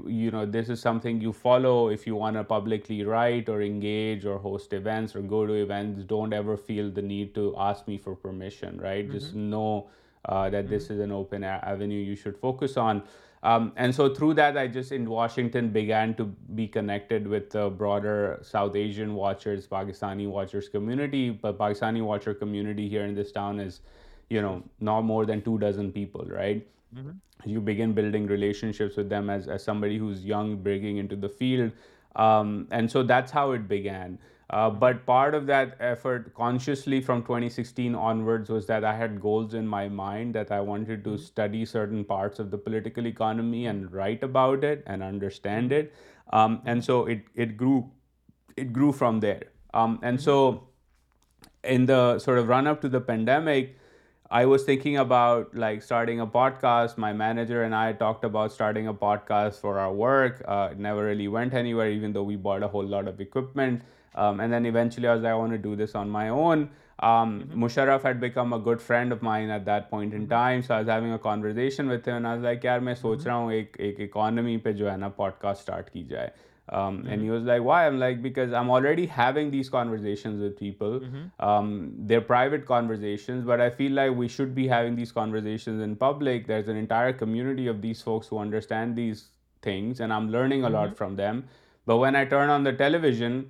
this is something you follow if you want to publicly write or engage or host events or go to events. Don't ever feel the need to ask me for permission, right? Mm-hmm. Just know uh, that this mm. is an open avenue you should focus on. Um, and so through that, I just in Washington began to be connected with the broader South Asian watchers, Pakistani watchers community. But Pakistani watcher community here in this town is, you know, not more than 2 dozen people, right? Mm-hmm. You begin building relationships with them as somebody who's young, breaking into the field. Um, and so that's how it began. Uh, but part of that effort consciously from 2016 onwards was that I had goals in my mind that I wanted to mm-hmm. study certain parts of the political economy and mm-hmm. write about it and understand mm-hmm. it. Um, and so it grew from there. Um, and so in the sort of run up to the pandemic, I was thinking about like starting a podcast. My manager and I talked about starting a podcast for our work. Uh, it never really went anywhere, even though we bought a whole lot of equipment. And then eventually I want do this on my own Musharraf had become a good friend of at that point in time so having a conversation him was like یار میں سوچ رہا ہوں ایک ایک economy پہ جو ہے نا پوڈ کاسٹ اسٹارٹ کی جائے and you was like why I'm like because I am already having these conversations with people there private conversations but I feel like we should be having these conversations in public there is an entire community of these folks understand these things and I am learning a lot from them but when I turn on the television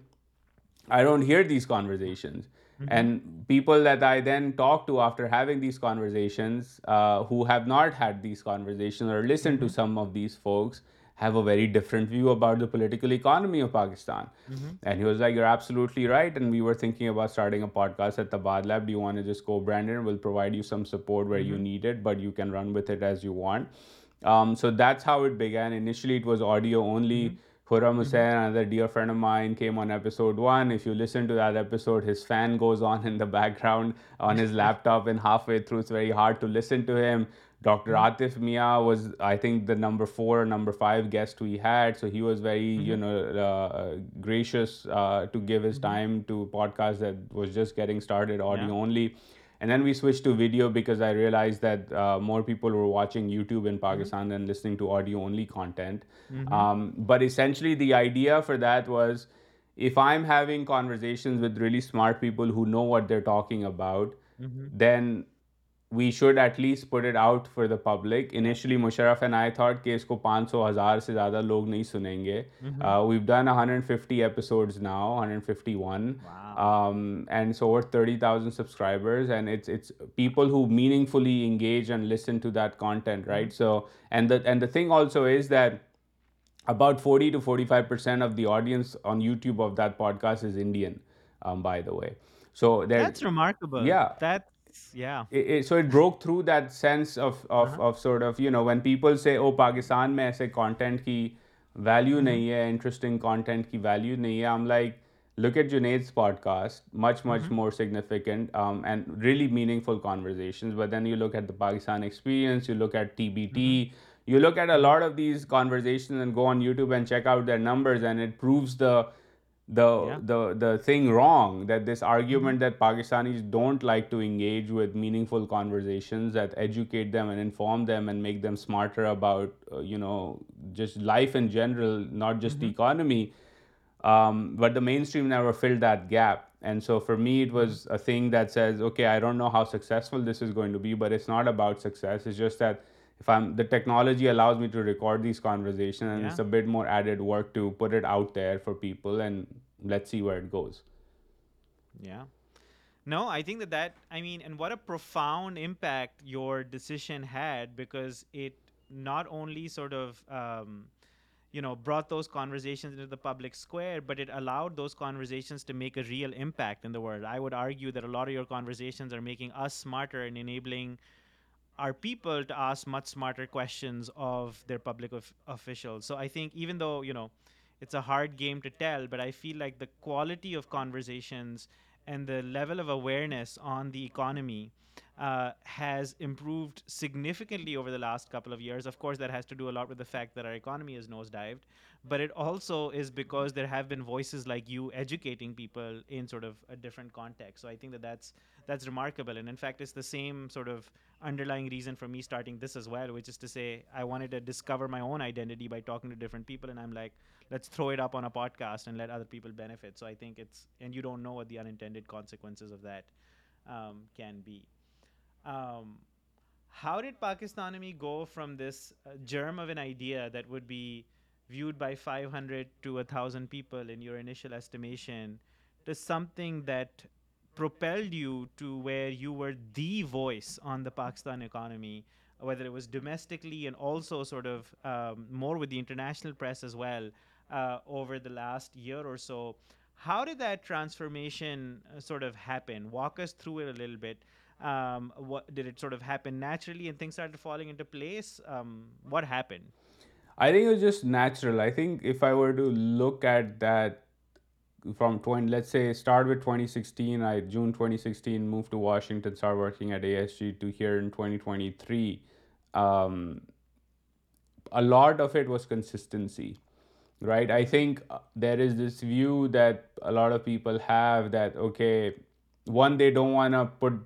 I don't hear these conversations. Mm-hmm. And people that I then talk to after having these conversations, uh, who have not had these conversations or listened mm-hmm. to some of these folks, have a very different view about the political economy of Pakistan. Mm-hmm. And he was like, you're absolutely right. And we were thinking about starting a podcast at Tabad Lab. Do you want to just co-brand it? And we'll provide you some support where mm-hmm. you need it, but you can run with it as you want. Um, so that's how it began. Initially, it was audio only. Mm-hmm. حرم حسین dear dear friend my in came on episode one if you listen to the episode his fan goes on in the background on his laptop in halfway through is very hard to listen to him doctor Atif Mian was I think the number four number five guest who had so he was very you know gracious to give us time to podcast that was just getting started اور new only And then we switched to video because I realized that uh, more people were watching YouTube in Pakistan than listening to audio-only content. Mm-hmm. Um, but essentially, the idea for that was, if I'm having conversations with really smart people who know what they're talking about, mm-hmm. then we should at least put it out for the public initially Musharraf and I thought کہ اس کو پانچ سو ہزار سے زیادہ لوگ نہیں سنیں گے we've done hundred fifty episodes now hundred fifty one and so over thirty thousand subscribers and it's it's people who meaningfully engage and listen to that content right so and and the thing also is that about forty to forty five percent of the audience on YouTube of that podcast is Indian by the way so that remarkable so it drove through that sense of you know when people say oh Pakistan میں ایسے content کی value نہیں ہے interesting content کی value نہیں ہے I am like look at you Nate's podcast much much more significant and really meaningful conversations then you look at the Pakistan experience you look at T B T you look at a lot of these conversations and go on YouTube and check out their numbers and it proves the the thing wrong, that this argument that Pakistanis don't like to engage with meaningful conversations that educate them and inform them and make them smarter about uh, just life in general, not just the mm-hmm. economy, um, but the mainstream never filled that gap. And so for me it was mm-hmm. a thing that says, okay, I don't know how successful this is going to be, but it's not about success. It's just that if I'm the technology allows me to record these conversations and yeah. it's a bit more added work to put it out there for people and let's see where it goes. Yeah. No, I think that that, I mean, and what a profound impact your decision had because it not only sort of, um, you know, brought those conversations into the public square, but it allowed those conversations to make a real impact in the world. I would argue that a lot of your conversations are making us smarter and enabling our people to ask much smarter questions of their public officials. So I think even though, it's a hard game to tell, but I feel like the quality of conversations and the level of awareness on the economy uh, has improved significantly over the last couple of years. Of course, that has to do a lot with the fact that our economy is nosedived, but it also is because there have been voices like you educating people in sort of a different context. So I think that's that's remarkable. And in fact, it's the same sort of underlying reason for me starting this as well, which is to say I wanted to discover my own identity by talking to different people. And I'm like, let's throw it up on a podcast and let other people benefit. So I think and you don't know what the unintended consequences of that um, can be. Um, how did Pakistanami go from this uh, germ of an idea that would be viewed by 500 to 1,000 people in your initial estimation to something that propelled you to where you are the voice on the Pakistan economy whether was domestically and also sort of more the international press as well over the last year so how did that transformation sort of happen walk us through sort of eventually things are fall place وٹنک just natural organic from let's say start with 2016. I June 2016 moved to Washington, started working at ASG to here in 2023. Um, a lot of it was consistency, right? I think uh, there is this view that a lot of people have that, okay, one, they don't want to put,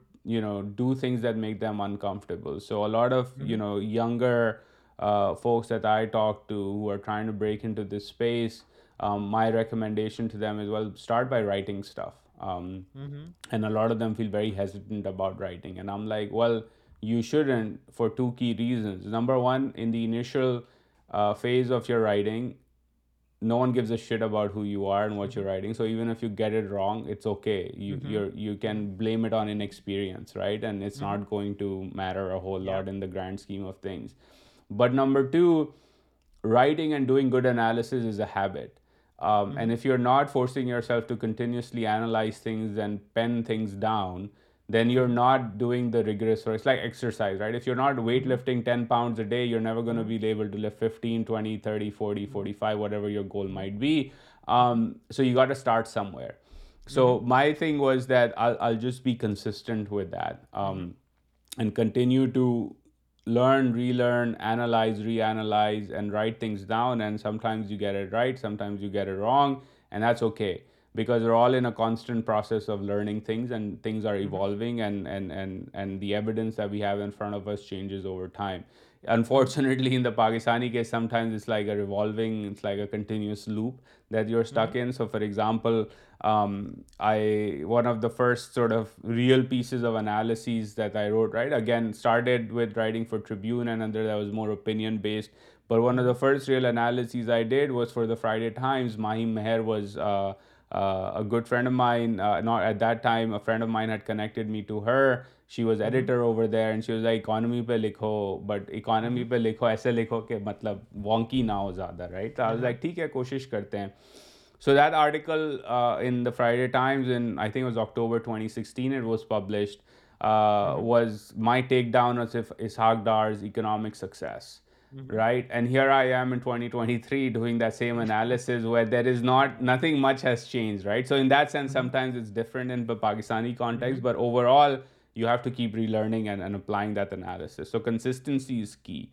do things that make them uncomfortable. So a lot of, mm-hmm. younger uh, folks that I talk to who are trying to break into this space, um, my recommendation to them is, well, start by writing stuff. Um, mm-hmm. And a lot of them feel very hesitant about writing. And I'm like, well, you shouldn't, for two key reasons. Number one, in the initial uh, phase of your writing, no one gives a shit about who you are and what you're mm-hmm. writing. So even if you get it wrong, it's okay. You mm-hmm. can blame it on inexperience, right? And it's not going to matter a whole lot in the grand scheme of things. But number two, writing and doing good analysis is a habit. Um, mm-hmm. And if you're not forcing yourself to continuously analyze things and pen things down, then you're not doing the rigorous work. It's like exercise, right? If you're not mm-hmm. weightlifting 10 pounds a day, you're never going to mm-hmm. be able to lift 15, 20, 30, 40, 45, whatever your goal might be. Um, so you got to start somewhere. So my thing was that I'll just be consistent with that um, and continue to learn, relearn, analyze, reanalyze, and write things down. And sometimes you get it right, sometimes you get it wrong, and that's okay, because we're all in a constant process of learning things, and things are mm-hmm. evolving, and the evidence that we have in front of us changes over time. Unfortunately, in the Pakistani case, sometimes it's like a continuous loop that you're stuck mm-hmm. in. So for example, I one of the first real pieces of analysis that I wrote right again started with writing for Tribune and another the was more opinion based per one of the first real analysis I did was for the Friday time as my Mehr was good friend of my at that time a friend of mine had connected me to her she was editor over there and she was the economy پہ لکھو but economy پہ لکھو ایسے لکھو کہ مطلب وانکی نہ ہو زیادہ رائٹ لائک ٹھیک ہے کوشش کرتے ہیں So that article uh, in the Friday Times, in I think it was October 2016, it was published, uh, mm-hmm. was my takedown of Ishaq Dar's economic success. Mm-hmm. Right, and here I am in 2023 doing that same analysis where there is nothing much has changed, right? So in that sense, mm-hmm. sometimes it's different in the Pakistani context, but overall you have to keep relearning and applying that analysis. So consistency is key.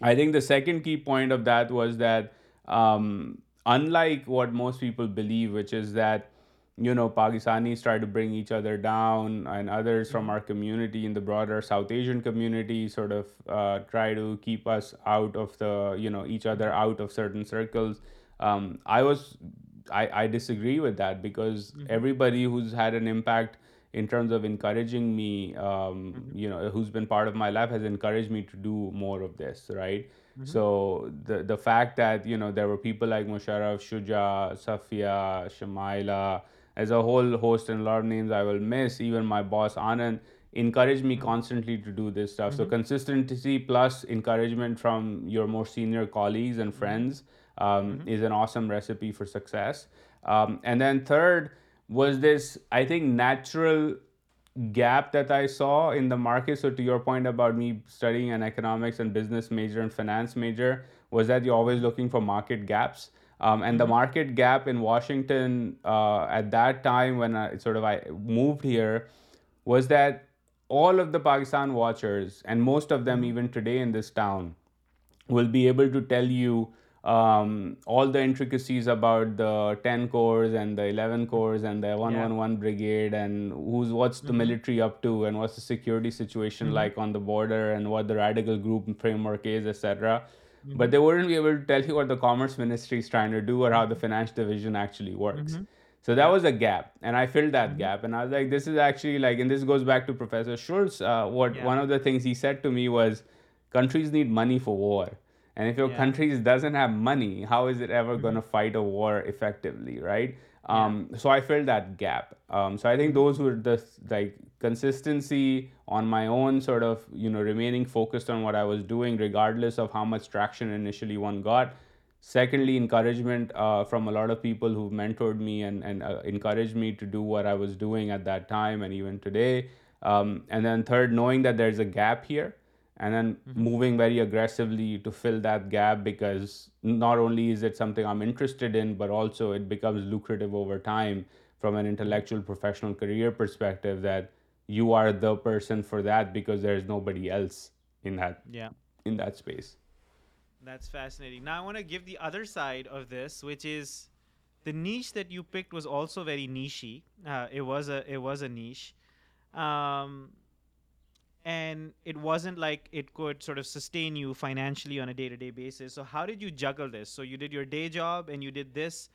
I think the second key point of that was that um, unlike what most people believe, which is that, Pakistanis try to bring each other down, and others from mm. our community in the broader South Asian community sort of uh, try to keep us out of the, each other out of certain circles. Um, I disagree with that, because mm-hmm. everybody who's had an impact in terms of encouraging me, um, mm-hmm. who's been part of my life has encouraged me to do more of this, right? Mm-hmm. So the fact that there were people like Musharraf, Shuja, Safia, Shamaila, as a whole host and a lot of names I will miss. Even my boss Anand encouraged me mm-hmm. constantly to do this stuff. So mm-hmm. consistency plus encouragement from your more senior colleagues and friends um, is an awesome recipe for success. Um, and then third was this, I think, natural gap that I saw in the market. So to your point about me studying an economics and business major and finance major, was that you're always looking for market gaps. Um, and the mm-hmm. market gap in Washington uh, at that time when I moved here was that all of the Pakistan watchers, and most of them mm-hmm. even today in this town, will be able to tell you um, all the intricacies about the 10 corps and the 11 corps and the 111 brigade and what's the mm-hmm. military up to and what's the security situation mm-hmm. like on the border and what the radical group framework is, etc. Mm-hmm. But they wouldn't be able to tell you what the commerce ministry is trying to do or how the finance division actually works. So that was a gap, and I filled that gap, and I was like, this is actually like, and this goes back to Professor Schultz. Uh, one of the things he said to me was, countries need money for war. And if your Yeah. country doesn't have money, how is it ever going to mm-hmm. fight a war effectively, right? Yeah. Um, so I filled that gap. Um, so I think mm-hmm. those were the like consistency on my own, sort of remaining focused on what I was doing, regardless of how much traction initially one got. Secondly, encouragement uh, from a lot of people who mentored me and uh, encouraged me to do what I was doing at that time and even today. Um, and then third, knowing that there's a gap here and moving very aggressively to fill that gap because not only it's something I am interested over time from an intellectual professional career perspective though are the person for because there is nobody else does and it wasn't like it could sort of sustain you financially on a day-to-day basis. So how did you juggle this? So you did your day job and you did this,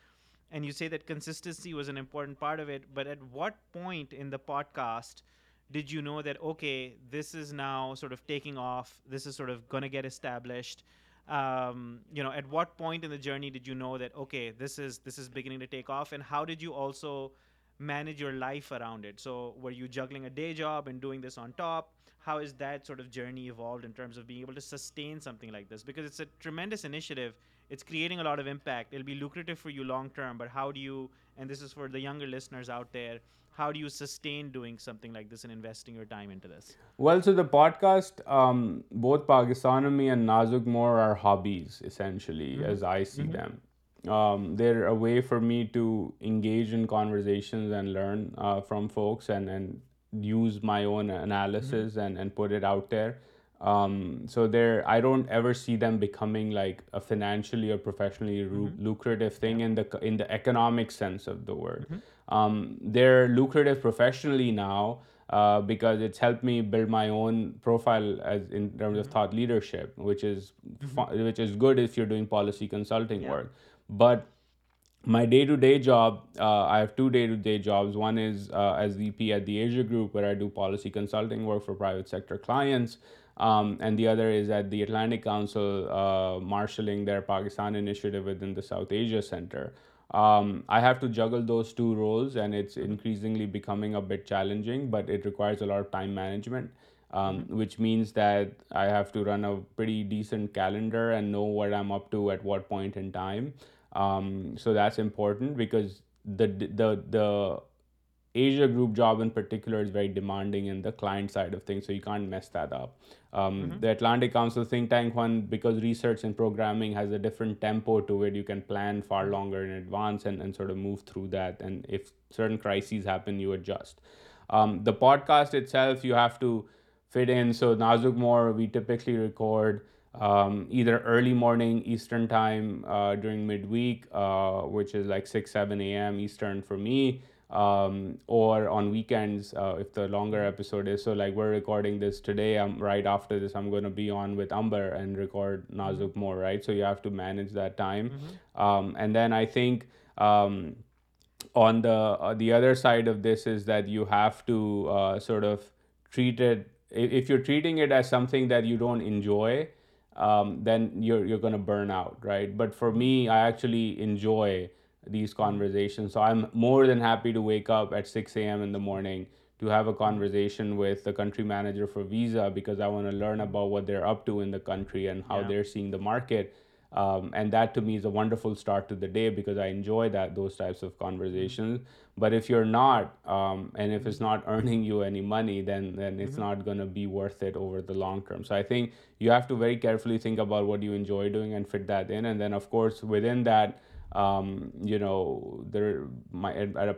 and you say that consistency was an important part of it, but at what point in the podcast did you know that, okay, this is now sort of taking off, this is sort of going to get established? Um, at what point in the journey did you know that, okay, this is beginning to take off? And how did you also manage your life around it so were you juggling a day job doing this on top how is that sort of journalists will be lucrative for you long term but how you and this is for the young listeners out there how do sustain doing something like this well so the podcast both Pakistan Um, they're a way for me to engage in conversations and learn uh, from folks, and use my own analysis mm-hmm. and put it out there. Um, so I don't ever see them becoming like a financially or professionally mm-hmm. lucrative thing in the economic sense of the word. Mm-hmm. Um, they're lucrative professionally now uh, because it's helped me build my own profile as in terms of thought leadership, which is good if you're doing policy consulting work. But my day-to-day job, uh, I have two day-to-day jobs. One is uh, as VP at the Asia Group, where I do policy consulting work for private sector clients. Um, and the other is at the Atlantic Council, uh, marshalling their Pakistan initiative within the South Asia Center. Um, I have to juggle those two roles, and it's increasingly becoming a bit challenging, but it requires a lot of time management, um, mm-hmm. which means that I have to run a pretty decent calendar and know what I'm up to at what point in time. Um, so that's important because the Asia group job in particular is very demanding in the client side of things, so you can't mess that up. Um, mm-hmm. The Atlantic Council think tank one, because research and programming has a different tempo to it, you can plan far mm-hmm. longer in advance and sort of move through that. And if certain crises happen, you adjust. Um, the podcast itself, you have to fit in. So Nazuk More, we typically record um, either early morning Eastern time uh, during midweek, uh, which is like 6, 7 a.m. Eastern for me, um, or on weekends uh, if the longer episode is. So like we're recording this today. Um, right after this, I'm going to be on with Amber and record Nazook mm-hmm. more, right? So you have to manage that time. Mm-hmm. And then I think on the other side of this is that you have to sort of treat it, if you're treating it as something that you don't enjoy, um, then you're going to burn out, right? But for me, I actually enjoy these conversations. So I'm more than happy to wake up at 6 a.m. in the morning to have a conversation with the country manager for Visa, because I want to learn about what they're up to in the country and how they're seeing the market. Um, and that to me is a wonderful start to the day, because I enjoy those types of conversations. But if you're not, um, and if it's not earning you any money, then it's mm-hmm. not going to be worth it over the long term. So I think you have to very carefully think about what you enjoy doing and fit that in. And then, of course, within that, um, at a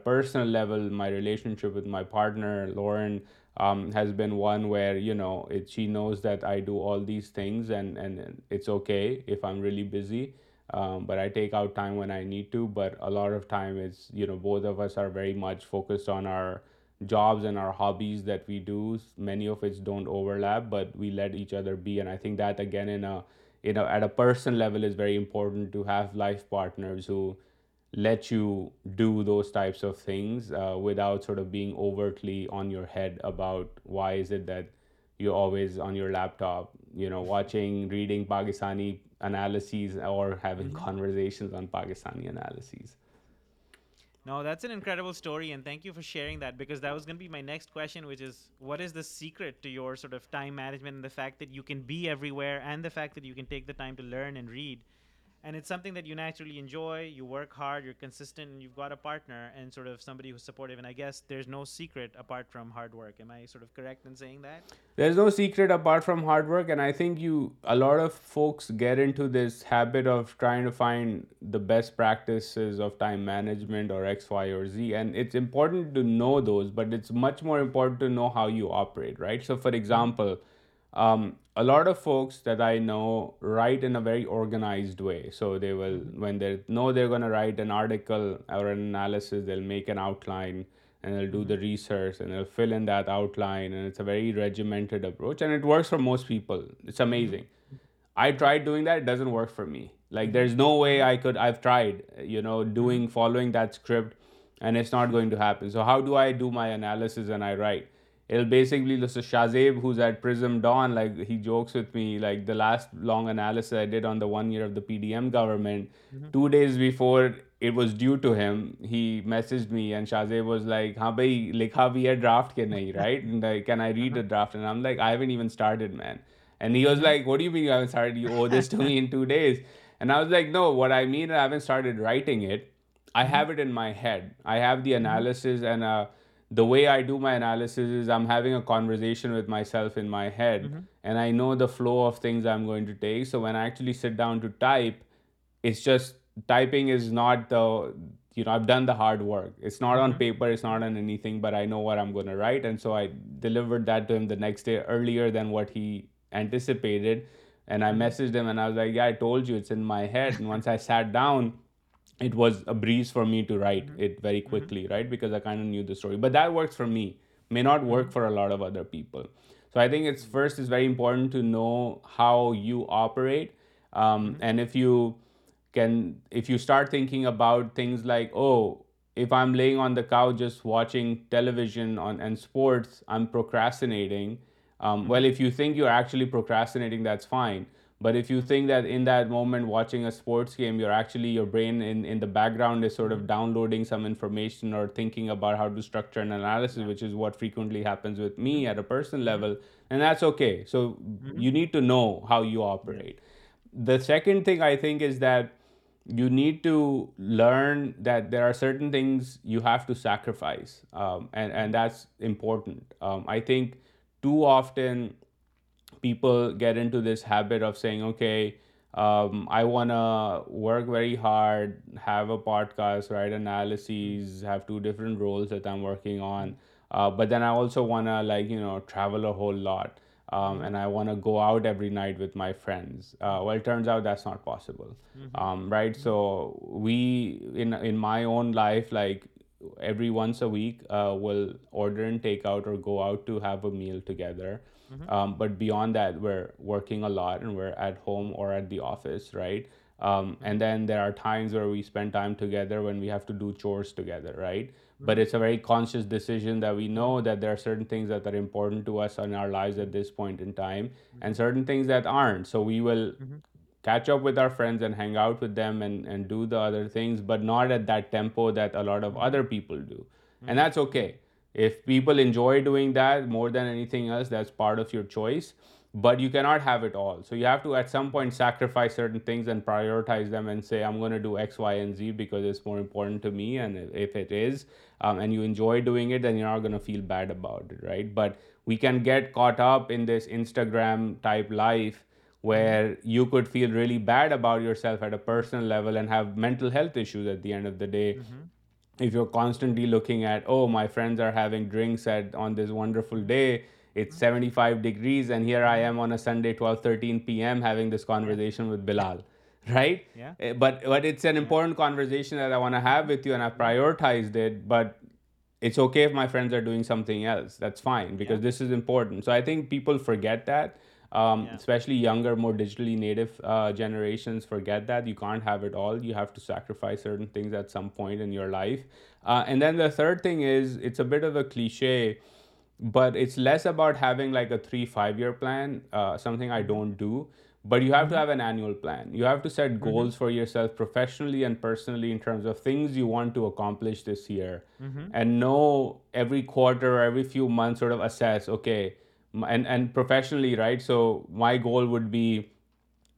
personal level, my relationship with my partner, Lauren, um, has been one where she knows that I do all these things, and it's okay if I'm really busy, um, but I take out time when I need to. But a lot of time it's both of us are very much focused on our jobs and our hobbies that we do. Many of which don't overlap, but we let each other be. And I think that, again, in a at a person level, is very important to have life partners who let you do those types of things uh, without sort of being overtly on your head about why is it that you're always on your laptop, watching, reading Pakistani analyses or having mm-hmm. conversations on Pakistani analyses. No, that's an incredible story, and thank you for sharing that, because that was going to be my next question, which is, what is the secret to your sort of time management and the fact that you can be everywhere and the fact that you can take the time to learn and read? نک you'd of focus گیرن to this habit of try to find the best practice of time management اور know those but it's much more important to know how you operate right so for example a lot of folks that I know write in a very organized way. So they will, mm-hmm. when they know they're going to write an article or an analysis, they'll make an outline and they'll do the mm-hmm. research and they'll fill in that outline. And it's a very regimented approach and it works for most people. It's amazing. Mm-hmm. I tried doing that. It doesn't work for me. Like there's no way I've tried, following that script and it's not going to happen. So how do I do my analysis and I write? It will basically Shahzaib who's at presumed on like he jokes with me like the last long analysis I did on the one year of the P D M government two days before it was due to him he message me and Shahzaib was like ہاں بھائی لکھا بھی ہے draft کی نئی right can I read a draft I when even started man and he was like would you be two two days and I was like though what I mean I went ahead writing it I have it in my head I have the analysis and the way I do my analysis is I'm having a conversation with myself in my head, mm-hmm. and I know the flow of things I'm going to take. So when I actually sit down to type, it's just typing is not the, I've done the hard work. It's not on mm-hmm. paper, it's not on anything, but I know what I'm going to write. And so I delivered that to him the next day earlier than what he anticipated. And I mm-hmm. messaged him and I was like, yeah, I told you it's in my head. And once I sat down, it was a breeze for me to write mm-hmm. it very mm-hmm. quickly, right? Because I kind of knew the story. But that works for me, may not mm-hmm. work for a lot of other people. So I think it's first is very important to know how you operate. Um, and if you start thinking about things like, oh, if I'm laying on the couch just watching television and sports, I'm procrastinating. Um, well, if you think you're actually procrastinating, that's fine. But if you think that in that moment watching a sports game, you're actually, your brain in the background is sort of mm-hmm. downloading some information or thinking about how to structure an analysis, which is what frequently happens with me mm-hmm. at a personal mm-hmm. level. And that's okay. So you need to know how you operate. The second thing I think is that you need to learn that there are certain things you have to sacrifice. Um, and that's important. Um, I think too often people get into this habit of saying, okay, um, I want to work very hard, have a podcast, write analyses, have two different roles that I'm working on. Uh, but then I also want to, travel a whole lot. Um, and I want to go out every night with my friends. Uh, well, it turns out that's not possible, mm-hmm. um, right? So we, in my own life, like every once a week, uh, will order in takeout or go out to have a meal together. Mm-hmm. Um, but beyond that, we're working a lot and we're at home or at the office, right? Um, mm-hmm. And then there are times where we spend time together when we have to do chores together, right? But Right. it's a very conscious decision that we know that there are certain things that are important to us in our lives at this point in time mm-hmm. and certain things that aren't. So we will Mm-hmm. catch up with our friends and hang out with them and do the other things, but not at that tempo that a lot of other people do. And Mm-hmm. that's okay. If people enjoy doing that more than anything else, that's part of your choice, but you cannot have it all. So you have to at some point sacrifice certain things and prioritize them and say, I'm going to do X, Y, and Z because it's more important to me. And if it is, um, and you enjoy doing it, then you're not going to feel bad about it, right? But we can get caught up in this Instagram type life where you could feel really bad about yourself at a personal level and have mental health issues at the end of the day, mm-hmm. If you're constantly looking at, oh, my friends are having drinks on this wonderful day, it's mm-hmm. 75 degrees, and here I am on a Sunday, 12:13 p.m. having this conversation with Bilal, right? Yeah. Eh, but it's an important conversation that I want to have with you, and I prioritized it. But it's okay if my friends are doing something else. That's fine, because this is important. So I think people forget that. Um, yeah. Especially younger, more digitally native uh, generations forget that you can't have it all. You have to sacrifice certain things at some point in your life. Uh, and then the third thing is, it's a bit of a cliche, but it's less about having like a 3-5 year plan, uh, something I don't do, but you have to mm-hmm. have Mm-hmm. an annual plan. You have to set Mm-hmm. goals for yourself professionally and personally in terms of things you want to accomplish this year, Mm-hmm. and know every quarter or every few months sort of assess, okay, and professionally, right? So my goal would be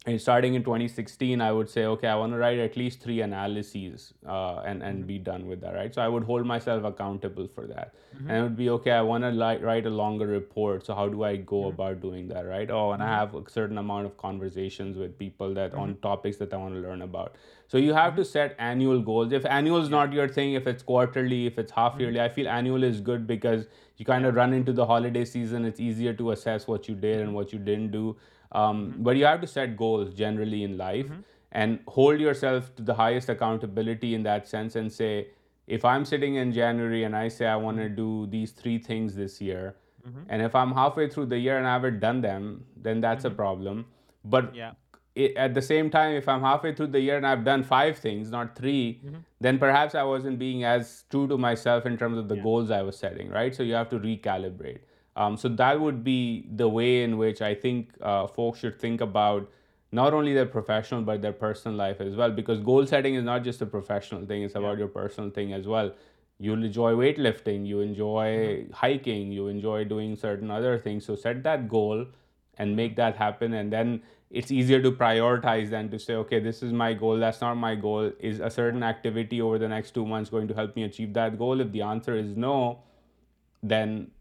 and starting in 2016, I would say, okay, I want to write at least 3 analyses uh, and mm-hmm. be done with that, right? So I would hold myself accountable for that. Mm-hmm. And it would be, okay, I want to write a longer report. So how do I go mm-hmm. about doing that, right? Oh, and I mm-hmm. have a certain amount of conversations with people that on topics that I want to learn about. So you have to set annual goals. If annual is not your thing, if it's quarterly, if it's half yearly, I feel annual is good because you kind of run into the holiday season. It's easier to assess what you did and what you didn't do. Um, mm-hmm. But you have to set goals generally in life mm-hmm. and hold yourself to the highest accountability in that sense and say, if I'm sitting in January and I say I want to mm-hmm. do these 3 things this year, and if I'm halfway through the year and I haven't done them, then that's a problem. But at the same time, if I'm halfway through the year and I've done 5 things, not 3, then perhaps I wasn't being as true to myself in terms of the goals I was setting, right? So you have to recalibrate. Um, so that would be the way in which I think uh, folks should think about not only their professional but their personal life as well, because goal setting is not just a professional thing, it's about your personal thing as well. You'll enjoy weightlifting, you enjoy hiking, you enjoy doing certain other things. So set that goal and make that happen, and then it's easier to prioritize than to say, okay, this is my goal, that's not my goal. Is a certain activity over the next 2 months going to help me achieve that goal? If the answer is no, then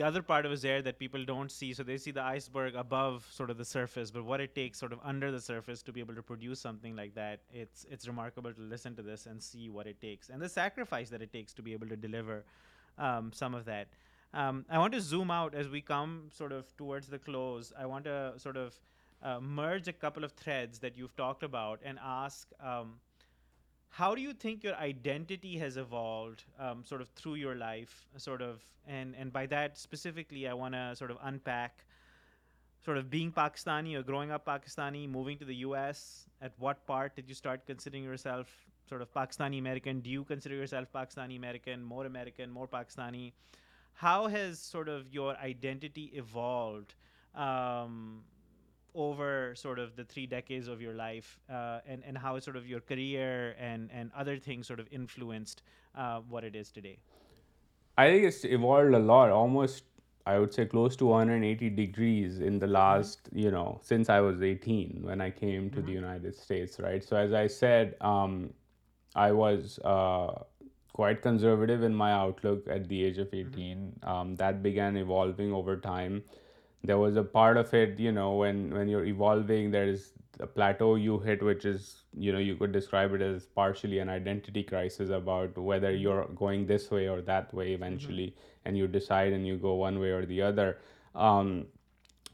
other part of their people don't see so they see the iceberg above endorsing likes remarkable sacrifice much couple of thread about ask How do you think your identity has evolved um, sort of through your life, sort of, and by that specifically, I want to sort of unpack sort of being Pakistani or growing up Pakistani, moving to the US. At what part did you start considering yourself sort of Pakistani American? Do you consider yourself Pakistani American, more Pakistani? How has sort of your identity evolved um, degrees in last you know since I was eighteen when I came to دیوناز I said I was conservative in my outlook at the age of eighteen that begin evolving over time There was a part of it, when you're evolving, there is a plateau you hit, which is, you could describe it as partially an identity crisis about whether mm-hmm. you're going this way or that way mm-hmm. eventually, and you decide and you go one way or the other. Um,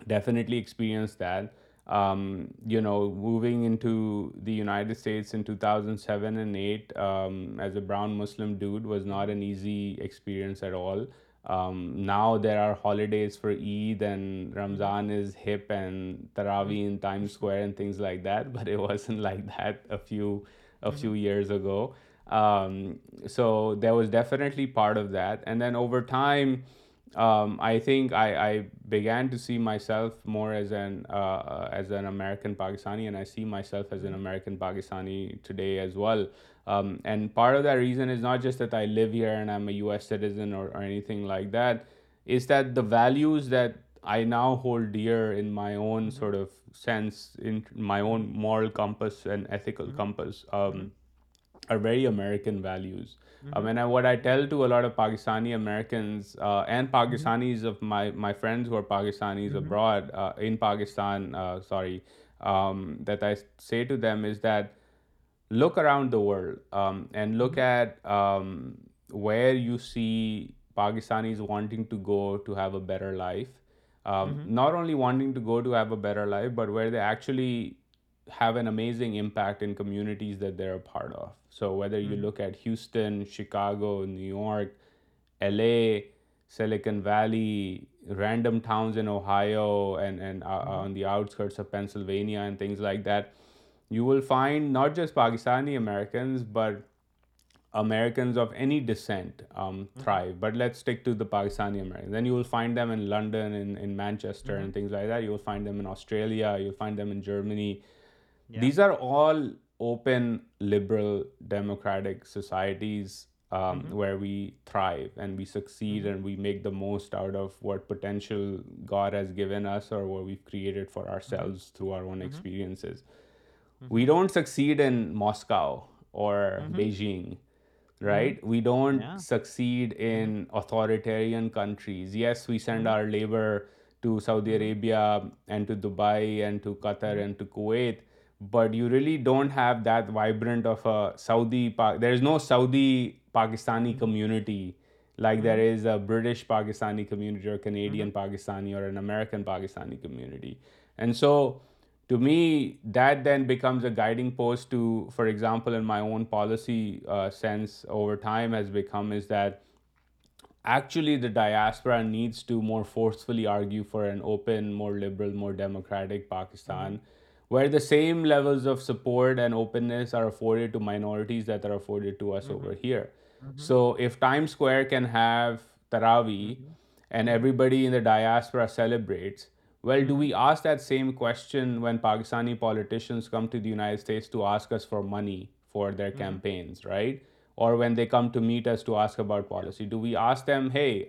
definitely experienced that. Um, moving into the United States in 2007 and 8 um, as a brown Muslim dude was not an easy experience at all. Um, now there are holidays for Eid, and Ramzan is hip, and Taraweeh in Times Square and things like that, but it wasn't like that a few mm-hmm. years ago. Um, so there was definitely part of that. And then over time, um, I think I began to see myself more uh, uh, as an American Pakistani, and I see myself as an mm-hmm. American Pakistani today as well. Um, and part of that reason is not just that I live here and I'm a US citizen or anything like that, is that the values that I now hold dear in my own mm-hmm. sort of sense, in my own moral compass and ethical mm-hmm. compass, um, are very American values. Mm-hmm. Um, and what I tell to a lot of Pakistani Americans uh, and Pakistanis of my friends who are Pakistanis abroad uh, in Pakistan, uh, that I say to them is that look around the world um, and look at um, where you see Pakistanis wanting to go to have a better life. Um, mm-hmm. Not only wanting to go to have a better life, but where they actually have an amazing impact in communities that they're a part of. So whether you mm. look at Houston, Chicago, New York, LA, Silicon Valley, random towns in Ohio and uh, mm-hmm. on the outskirts of Pennsylvania and things like that, you will find not just Pakistani Americans, but Americans of any descent um, mm-hmm. thrive. But let's stick to the Pakistani Americans. Then you will find them in London, in Manchester, and mm-hmm. things like that. You will find them in Australia. You'll find them in Germany. Yeah. These are all open, liberal, democratic societies um, mm-hmm. where we thrive and we succeed and we make the most out of what potential God has given us or what we've created for ourselves through our own experiences. We mm-hmm. don't succeed in Moscow or mm-hmm. Beijing, mm-hmm. right? We don't succeed in authoritarian countries. Yes, we send our labor to Saudi Arabia and to Dubai and to Qatar and to Kuwait, but you really don't have that vibrant of a Saudi, there is no Saudi Pakistani community like there is a British Pakistani community or Canadian Pakistani or an American Pakistani community. And so to me, that then becomes a guiding post to, for example, in my own policy uh, sense over time has become is that actually the diaspora needs to more forcefully argue for an open, more liberal, more democratic Pakistan, mm-hmm. where the same levels of support and openness are afforded to minorities that are afforded to us over mm-hmm. here. Mm-hmm. So if Times Square can have Taraweeh and everybody in the diaspora celebrates, well, do we ask that same question when Pakistani politicians come to the United States to ask us for money for their Mm. campaigns, right? Or when they come to meet us to ask about policy, do we ask them, hey,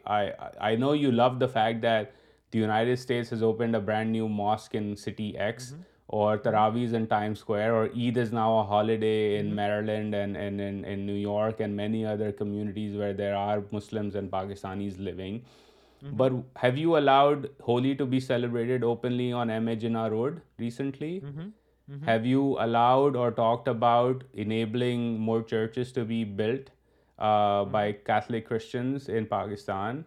I know you love the fact that the United States has opened a brand new mosque in city X, Mm-hmm. or Mm-hmm. Tarawih is in Times Square, or Eid is now a holiday in Mm-hmm. Maryland and in New York and many other communities where there are Muslims and Pakistanis living. Mm-hmm. But have you allowed Holi to be celebrated openly on Jinnah Road recently? Mm-hmm. Mm-hmm. Have you allowed or talked about enabling more churches to be built uh, mm-hmm. by Catholic Christians in Pakistan?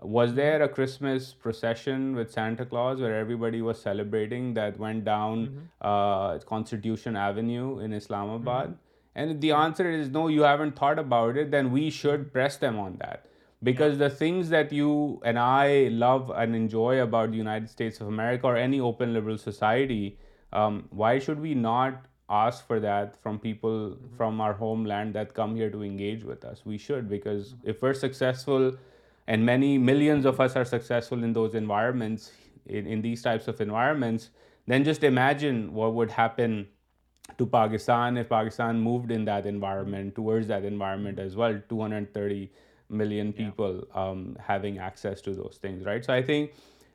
Was there a Christmas procession with Santa Claus where everybody was celebrating that went down mm-hmm. uh, Constitution Avenue in Islamabad? Mm-hmm. And if the answer is no, you haven't thought about it, then we should press them on that. Because the things that you and I love and enjoy about the United States of America or any open liberal society, um, why should we not ask for that from people mm-hmm. from our homeland that come here to engage with us? We should, because mm-hmm. if we're successful, and many millions of us are successful in those environments, in these types of environments, then just imagine what would happen to Pakistan if Pakistan moved in that environment, towards that environment mm-hmm. as well. 230 million people um, having access to those things, right? So I think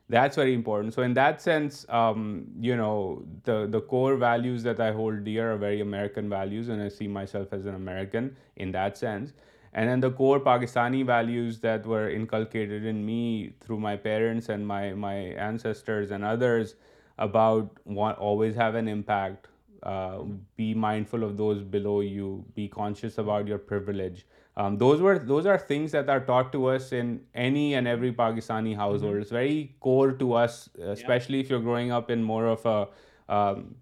that's very important. So in that sense, um, the core values that I hold dear are very American values, and I see myself as an American in that sense. And then the core Pakistani values that were inculcated in me through my parents and my ancestors and others about always have an impact, uh, be mindful of those below you, be conscious about your privilege, um, those are things that are taught to us in any and every Pakistani household. Mm-hmm. It's very core to us, especially if you're growing up in more of a um,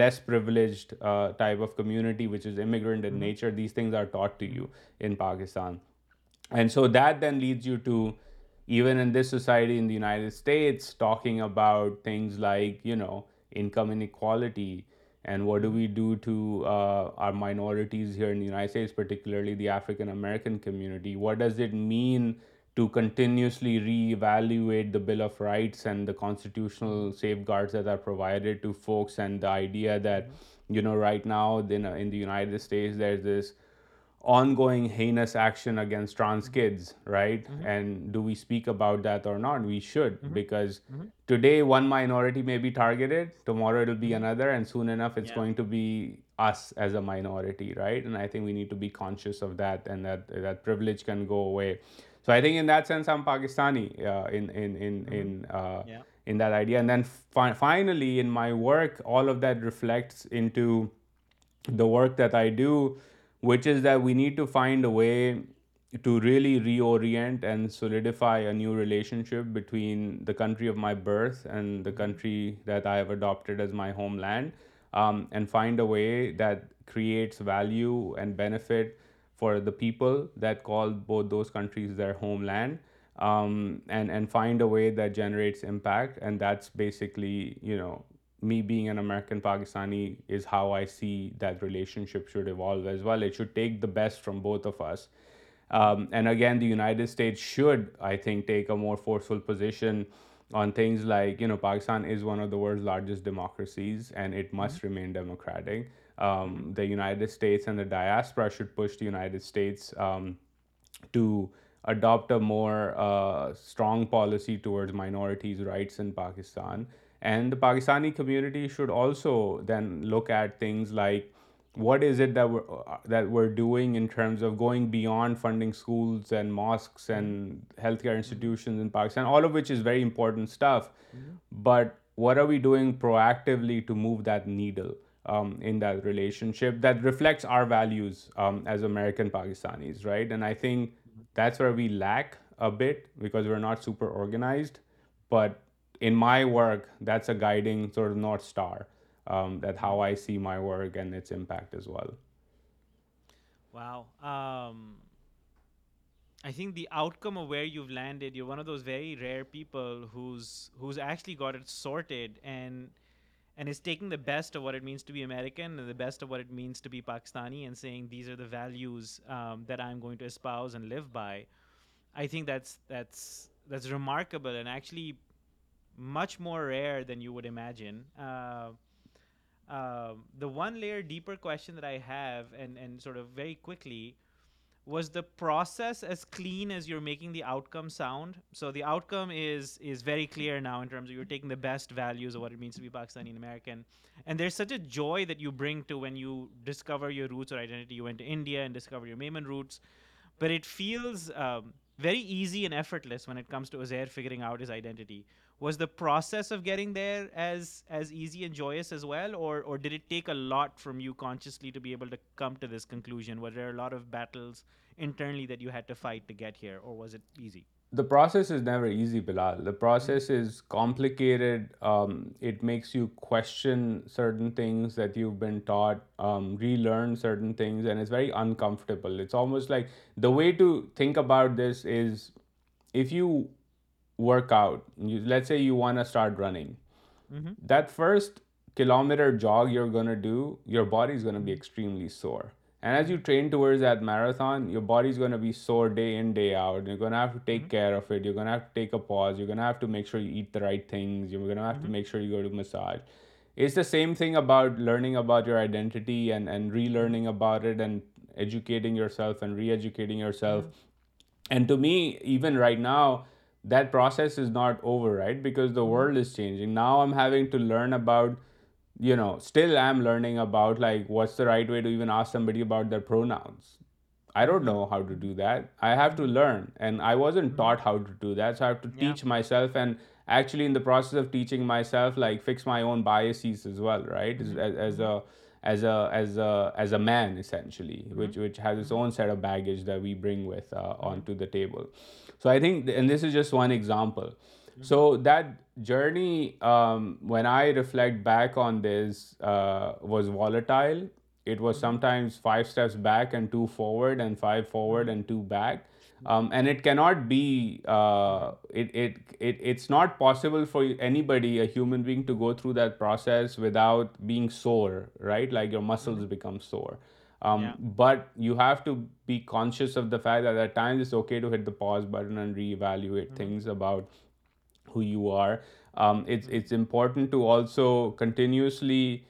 less privileged uh, type of community, which is immigrant in mm-hmm. nature. These things are taught to you in Pakistan. And so that then leads you to, even in this society in the United States, talking about things like, income inequality, and what do we do to uh, our minorities here in the United States, particularly the African American community? What does it mean to continuously reevaluate the Bill of Rights and the constitutional safeguards that are provided to folks, and the idea that, right now in the United States there's this ongoing heinous action against trans mm-hmm. kids, right? Mm-hmm. And do we speak about that or not? We should, mm-hmm. because mm-hmm. today one minority may be targeted, tomorrow it'll be another, and soon enough it's going to be us as a minority, right? And I think we need to be conscious of that, and that privilege can go away. So I think in that sense, I'm Pakistani uh, uh, in that idea. And then finally, in my work, all of that reflects into the work that I do which is that we need to find a way to really reorient and solidify a new relationship between the country of my birth and the country that I have adopted as my homeland, um, and find a way that creates value and benefit for the people that call both those countries their homeland, um, and find a way that generates impact. And that's basically, me being an American Pakistani is how I see that relationship should evolve as well. It should take the best from both of us. Um, and again, the United States should, I think, take a more forceful position on things like, you know, Pakistan is one of the world's largest democracies and it must mm-hmm. remain democratic. Um, the United States and the diaspora should push the United States um, to adopt a more uh, strong policy towards minorities' rights in Pakistan. And the Pakistani community should also then look at things like, what is it uh, that we're doing in terms of going beyond funding schools and mosques and healthcare institutions in Pakistan, all of which is very important stuff. But what are we doing proactively to move that needle um, in that relationship that reflects our values um, as American Pakistanis, right? And I think that's where we lack a bit, because we're not super organized. But found the outcome were very ریئریکن best of us Pakistani much more rare than you would imagine. Uh, uh, the one layer deeper question that I have, and sort of very quickly, was the process as clean as you're making the outcome sound? So the outcome is very clear now in terms of you're taking the best values of what it means to be Pakistani and American. And there's such a joy that you bring to when you discover your roots or identity. You went to India and discovered your Maiman roots. But it feels um, very easy and effortless when it comes to Uzair figuring out his identity. Was the process of getting as complicated it makes you question certain things that you been taught relearn certain things very uncomfortable almost like the way to think about this is if you workout, let's say you want to start running, mm-hmm. that first kilometer jog you're going to do, your body's going to be mm-hmm. extremely sore. And as you train towards that marathon, your body's going to be sore day in, day out. You're going to have to take mm-hmm. care of it. You're going to have to take a pause. You're going to have to make sure you eat the right things. You're going to have to make sure you go to massage. It's the same thing about learning about your identity and relearning about it and educating yourself and re-educating yourself. And to me, even right now, that process is not over, right? Because the mm-hmm. world is changing. Now I'm having to learn about, still I'm learning about like what's the right way to even ask somebody about their pronouns. I don't know how to do that. I have to learn, and I wasn't mm-hmm. taught how to do that. So I have to teach myself, and actually in the process of teaching myself, like fix my own biases as well, right? As mm-hmm. a as a man, essentially, mm-hmm. which has its mm-hmm. own set of baggage that we bring with uh, mm-hmm. onto the table. So I think, and this is just one example. Mm-hmm. So that journey, um, when I reflect back on this, uh, was volatile. It was mm-hmm. sometimes 5 steps back and 2 forward and 5 forward and 2 back. Um, and it cannot be uh, it's not possible for anybody, a human being, to go through that process without being sore, right? Like your muscles mm-hmm. become sore. Um, yeah. But you have to be conscious of the fact that at times it's okay to hit the pause button and reevaluate mm-hmm. things about who you are. Um, mm-hmm. It's important to also continuously,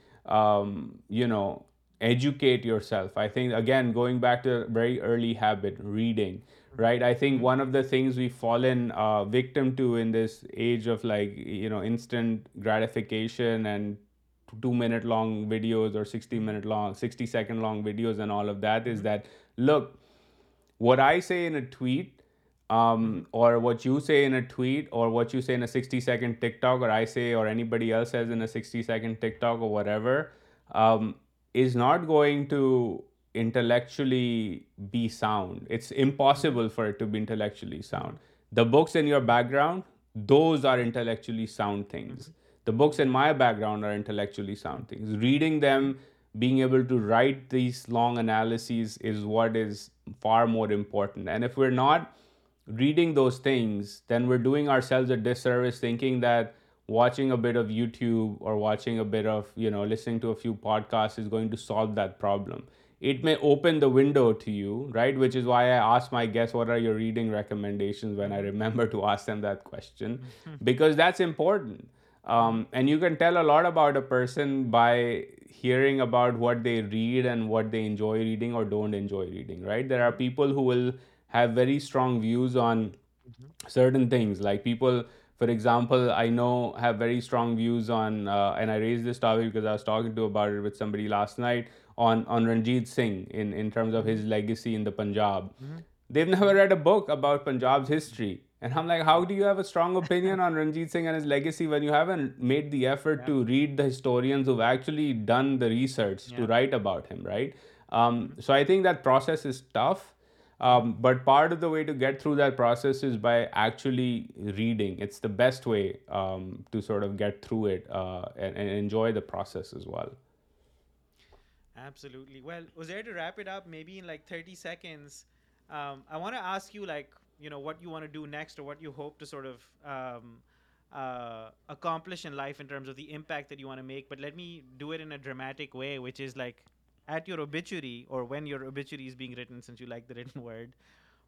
educate yourself. I think, again, going back to a very early habit, reading. Right. I think mm-hmm. one of the things we've fallen uh, victim to in this age of instant gratification and 2 minute long videos or 60-second mm-hmm. long videos and all of that is mm-hmm. that, look, what I say in a tweet um, or what you say in a tweet or what you say in a 60-second TikTok or I say or anybody else says in a 60-second TikTok or whatever um, is not going to intellectually be sound. It's impossible for it to be intellectually sound. The books in your background, those are intellectually sound things. The books in my background are intellectually sound things. Reading them, being able to write these long analyses is what is far more important. And if we're not reading those things, then we're doing ourselves a disservice thinking that watching a bit of YouTube or watching a bit of, listening to a few podcasts is going to solve that problem it may open the window to you, right? Which is why I ask my guests, what are your reading recommendations, when I remember to ask them that question, because that's important. Um, and you can tell a lot about a person by hearing about what they read and what they enjoy reading or don't enjoy reading, right? There are people who will have very strong views on mm-hmm. certain things, like people, for example, I know have very strong views on, uh, and I raised this topic because I was talking about it with somebody last night, on Ranjit Singh in terms of his mm-hmm. legacy in the Punjab. Mm-hmm. They've never read a book about Punjab's history. And I'm like, how do you have a strong opinion on Ranjit Singh and his legacy when you haven't made the effort to read the historians who've actually done the research to write about him, right? Um, so I think that process is tough. Um, but part of the way to get through that process is by actually reading. It's the best way um, to sort of get through it uh, and enjoy the process as well. Absolutely. Well, Uzair, to wrap it up, maybe in like 30 seconds, um, I want to ask you, like, what you want to do next or what you hope to sort of um, uh, accomplish in life in terms of the impact that you want to make. But let me do it in a dramatic way, which is like at your obituary or when your obituary is being written, since you like the written word,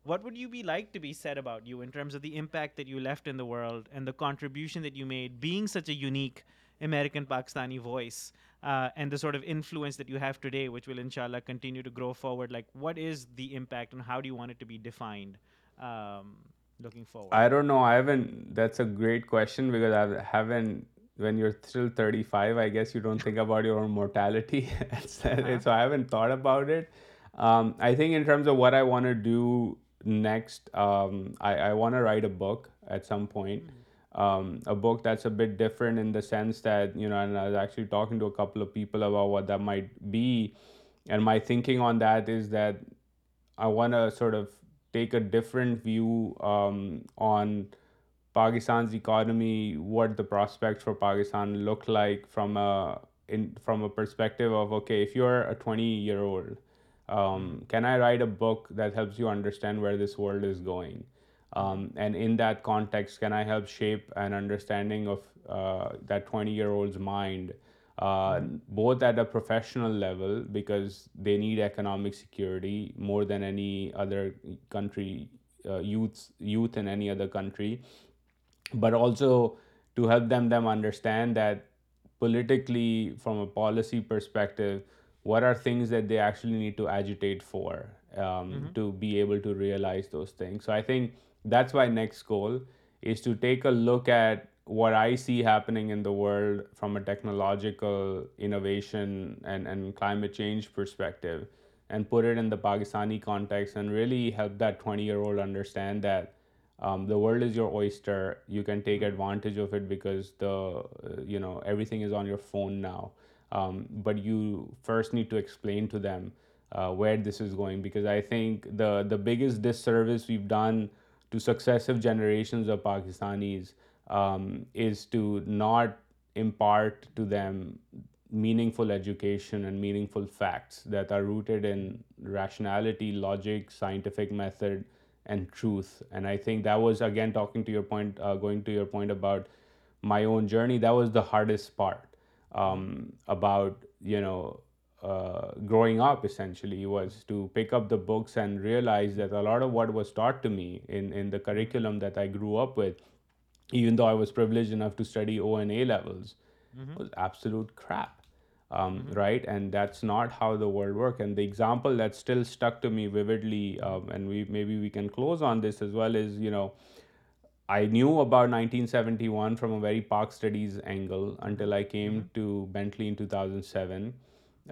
what would you be like to be said about you in terms of the impact that you left in the world and the contribution that you made being such a unique American Pakistani voice uh, and the sort of influence that you have today, which will inshallah continue to grow forward? Like, what is the impact and how do you want it to be defined um, looking forward? I don't know. That's a great question, because I haven't, when you're still 35, I guess you don't think about your own mortality. Uh-huh. So I haven't thought about it. Um, I think in terms of what I want to do next, um, I want to write a book at some point. Mm-hmm. Um, a book that's a bit different in the sense that, and I was actually talking to a couple of people about what that might be. And my thinking on that is that I want to sort of take a different view um, on Pakistan's economy, what the prospects for Pakistan look like from a perspective of, okay, if you're a 20-year-old, um, can I write a book that helps you understand where this world is going? Um, and in that context, can I help shape an understanding of uh, that 20-year-old's mind, uh, mm-hmm. both at a professional level, because they need economic security more than any other country, uh, youth in any other country, but also to help them understand that politically, from a policy perspective, what are things that they actually need to agitate for um, mm-hmm. to be able to realize those things. So I think that's my next goal, is to take a look at what I see happening in the world from a technological innovation and climate change perspective, and put it in the Pakistani context and really help that 20-year-old understand that um, the world is your oyster. You can take advantage of it because uh, everything is on your phone now. Um, but you first need to explain to them uh, where this is going, because I think the biggest disservice we've done to successive generations of Pakistanis um, is to not impart to them meaningful education and meaningful facts that are rooted in rationality, logic, scientific method, and truth. And I think that was, again, talking to your point, uh, going to your point about my own journey, that was the hardest part, um, about, uh, growing up essentially was to pick up the books and realize that a lot of what was taught to me in the curriculum that I grew up with, even though I was privileged enough to study O and A levels, mm-hmm. was absolute crap. Um, mm-hmm. Right? And that's not how the world works. And the example that still stuck to me vividly, um, and we can close on this as well, is, you know, I knew about 1971 from a very Park Studies angle until I came mm-hmm. to Bentley in 2007.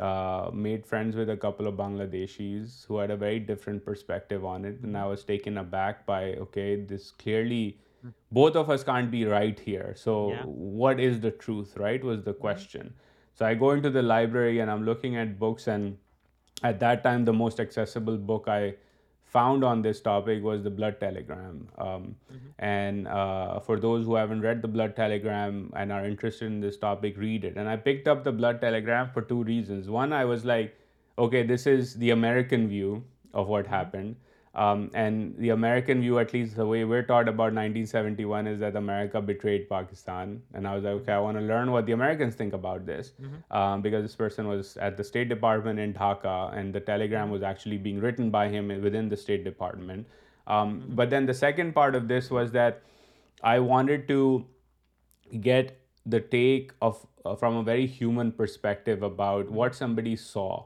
Uh, made friends with a couple of Bangladeshis who had a very different perspective on it. And I was taken aback by, okay, this clearly, both of us can't be right here. So what is the truth, right, was the question. So I go into the library and I'm looking at books, and at that time, the most accessible book I found on this topic was the Blood Telegram. Um, mm-hmm. And uh, for those who haven't read the Blood Telegram and are interested in this topic, read it. And I picked up the Blood Telegram for two reasons. One, I was like, okay, this is the American view of what mm-hmm. happened. Um, and the American view, at least the way we're taught about 1971, is that America betrayed Pakistan. And I was like, okay, I want to learn what the Americans think about this, mm-hmm. um, because this person was at the State Department in Dhaka, and the telegram was actually being written by him within the State Department. Um, mm-hmm. But then the second part of this was that I wanted to get the take of uh, from a very human perspective about what somebody saw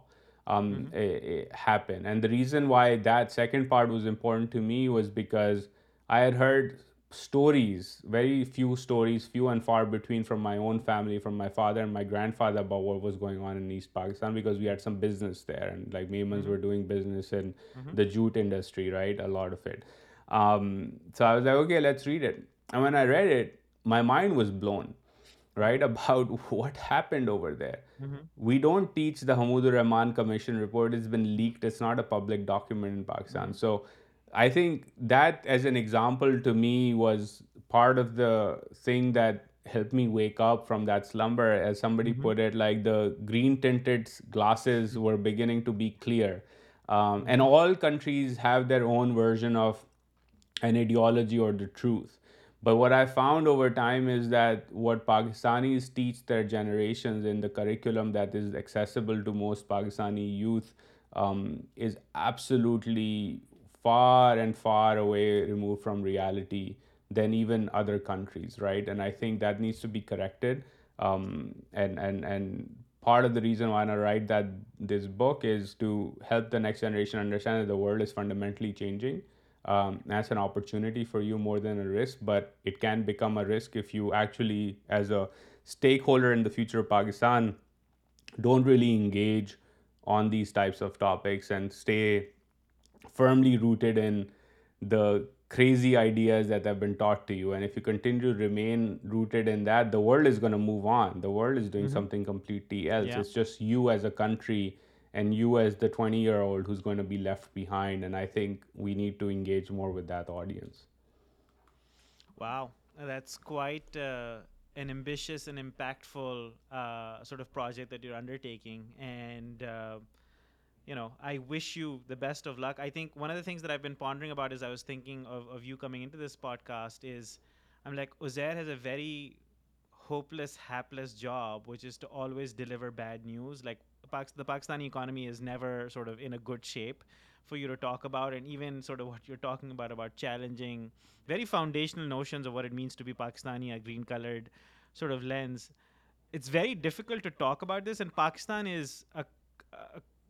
um, mm-hmm. happen. And the reason why that second part was important to me was because I had heard stories, very few stories, few and far between, from my own family, from my father and my grandfather, about what was going on in East Pakistan, because we had some business there, and like Memans were mm-hmm. doing business in mm-hmm. the jute industry, right? A lot of it. Um, so I was like, okay, let's read it. And when I read it, my mind was blown right, about what happened over there. Mm-hmm. We don't teach the Hamoud Rahman Commission report. It's been leaked. It's not a public document in Pakistan. Mm-hmm. So I think that, as an example, to me was part of the thing that helped me wake up from that slumber. As somebody mm-hmm. put it, like the green tinted glasses were beginning to be clear. Um, and all countries have their own version of an ideology or the truth. But what I found over time is that what Pakistanis teach their generations in the curriculum that is accessible to most Pakistani youth um, is absolutely far and far away removed from reality than even other countries, right? And I think that needs to be corrected. Um, and part of the reason why I write this book is to help the next generation understand that the world is fundamentally changing. Um, as an opportunity for you more than a risk, but it can become a risk if you actually, as a stakeholder in the future of Pakistan, don't really engage on these types of topics and stay firmly rooted in the crazy ideas that have been taught to you. And if you continue to remain rooted in that, the world is going to move on. The world is doing mm-hmm. something completely else. It's just you as a country what's impactful of project that you're undertake wish you the best of luck I think one of the things I'd be pondering about podcast is I like Uzair has a very hopeless helpless job which is to always deliver bad news like the Pakistani economy is never sort of in a good shape for you to talk about, and even sort of what you're talking about challenging very foundational notions of what it means to be Pakistani, a green-colored sort of lens. It's very difficult to talk about this, and Pakistan is a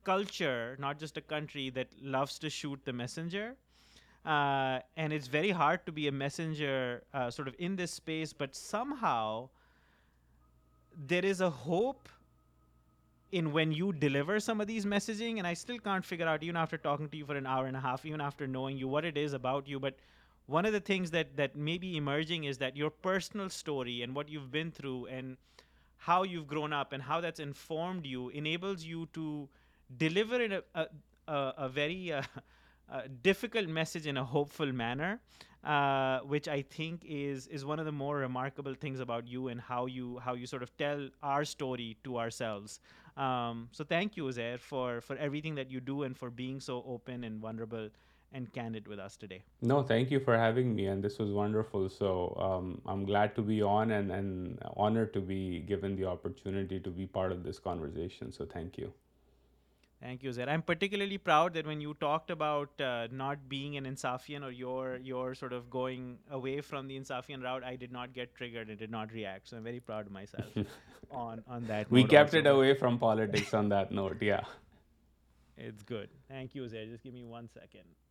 culture, not just a country, that loves to shoot the messenger. Uh, and it's very hard to be a messenger uh, sort of in this space, but somehow there is a hope in when you deliver some of these messaging, and I still can't figure out, even after talking to you for an hour and a half, even after knowing you, what it is about you. But one of the things that may be emerging is that your personal story and what you've been through and how you've grown up and how that's informed you enables you to deliver in a very uh, difficult message in a hopeful manner, uh, which I think is one of the more remarkable things about you and how you sort of tell our story to ourselves um, so thank you, Uzair, for everything that you do and for being so open and vulnerable and candid with us today. No, thank you for having me, and this was wonderful. So um, I'm glad to be on and honored to be given the opportunity to be part of this conversation. So thank you. Thank you, Zed. I'm particularly proud that when you talked about uh, not being an Insafian or your your sort of going away from the Insafian route, I did not get triggered and did not react. So I'm very proud of myself on on that. We note kept also. it away from politics on that note. Yeah, it's good. Thank you, Zed. Just give me one second.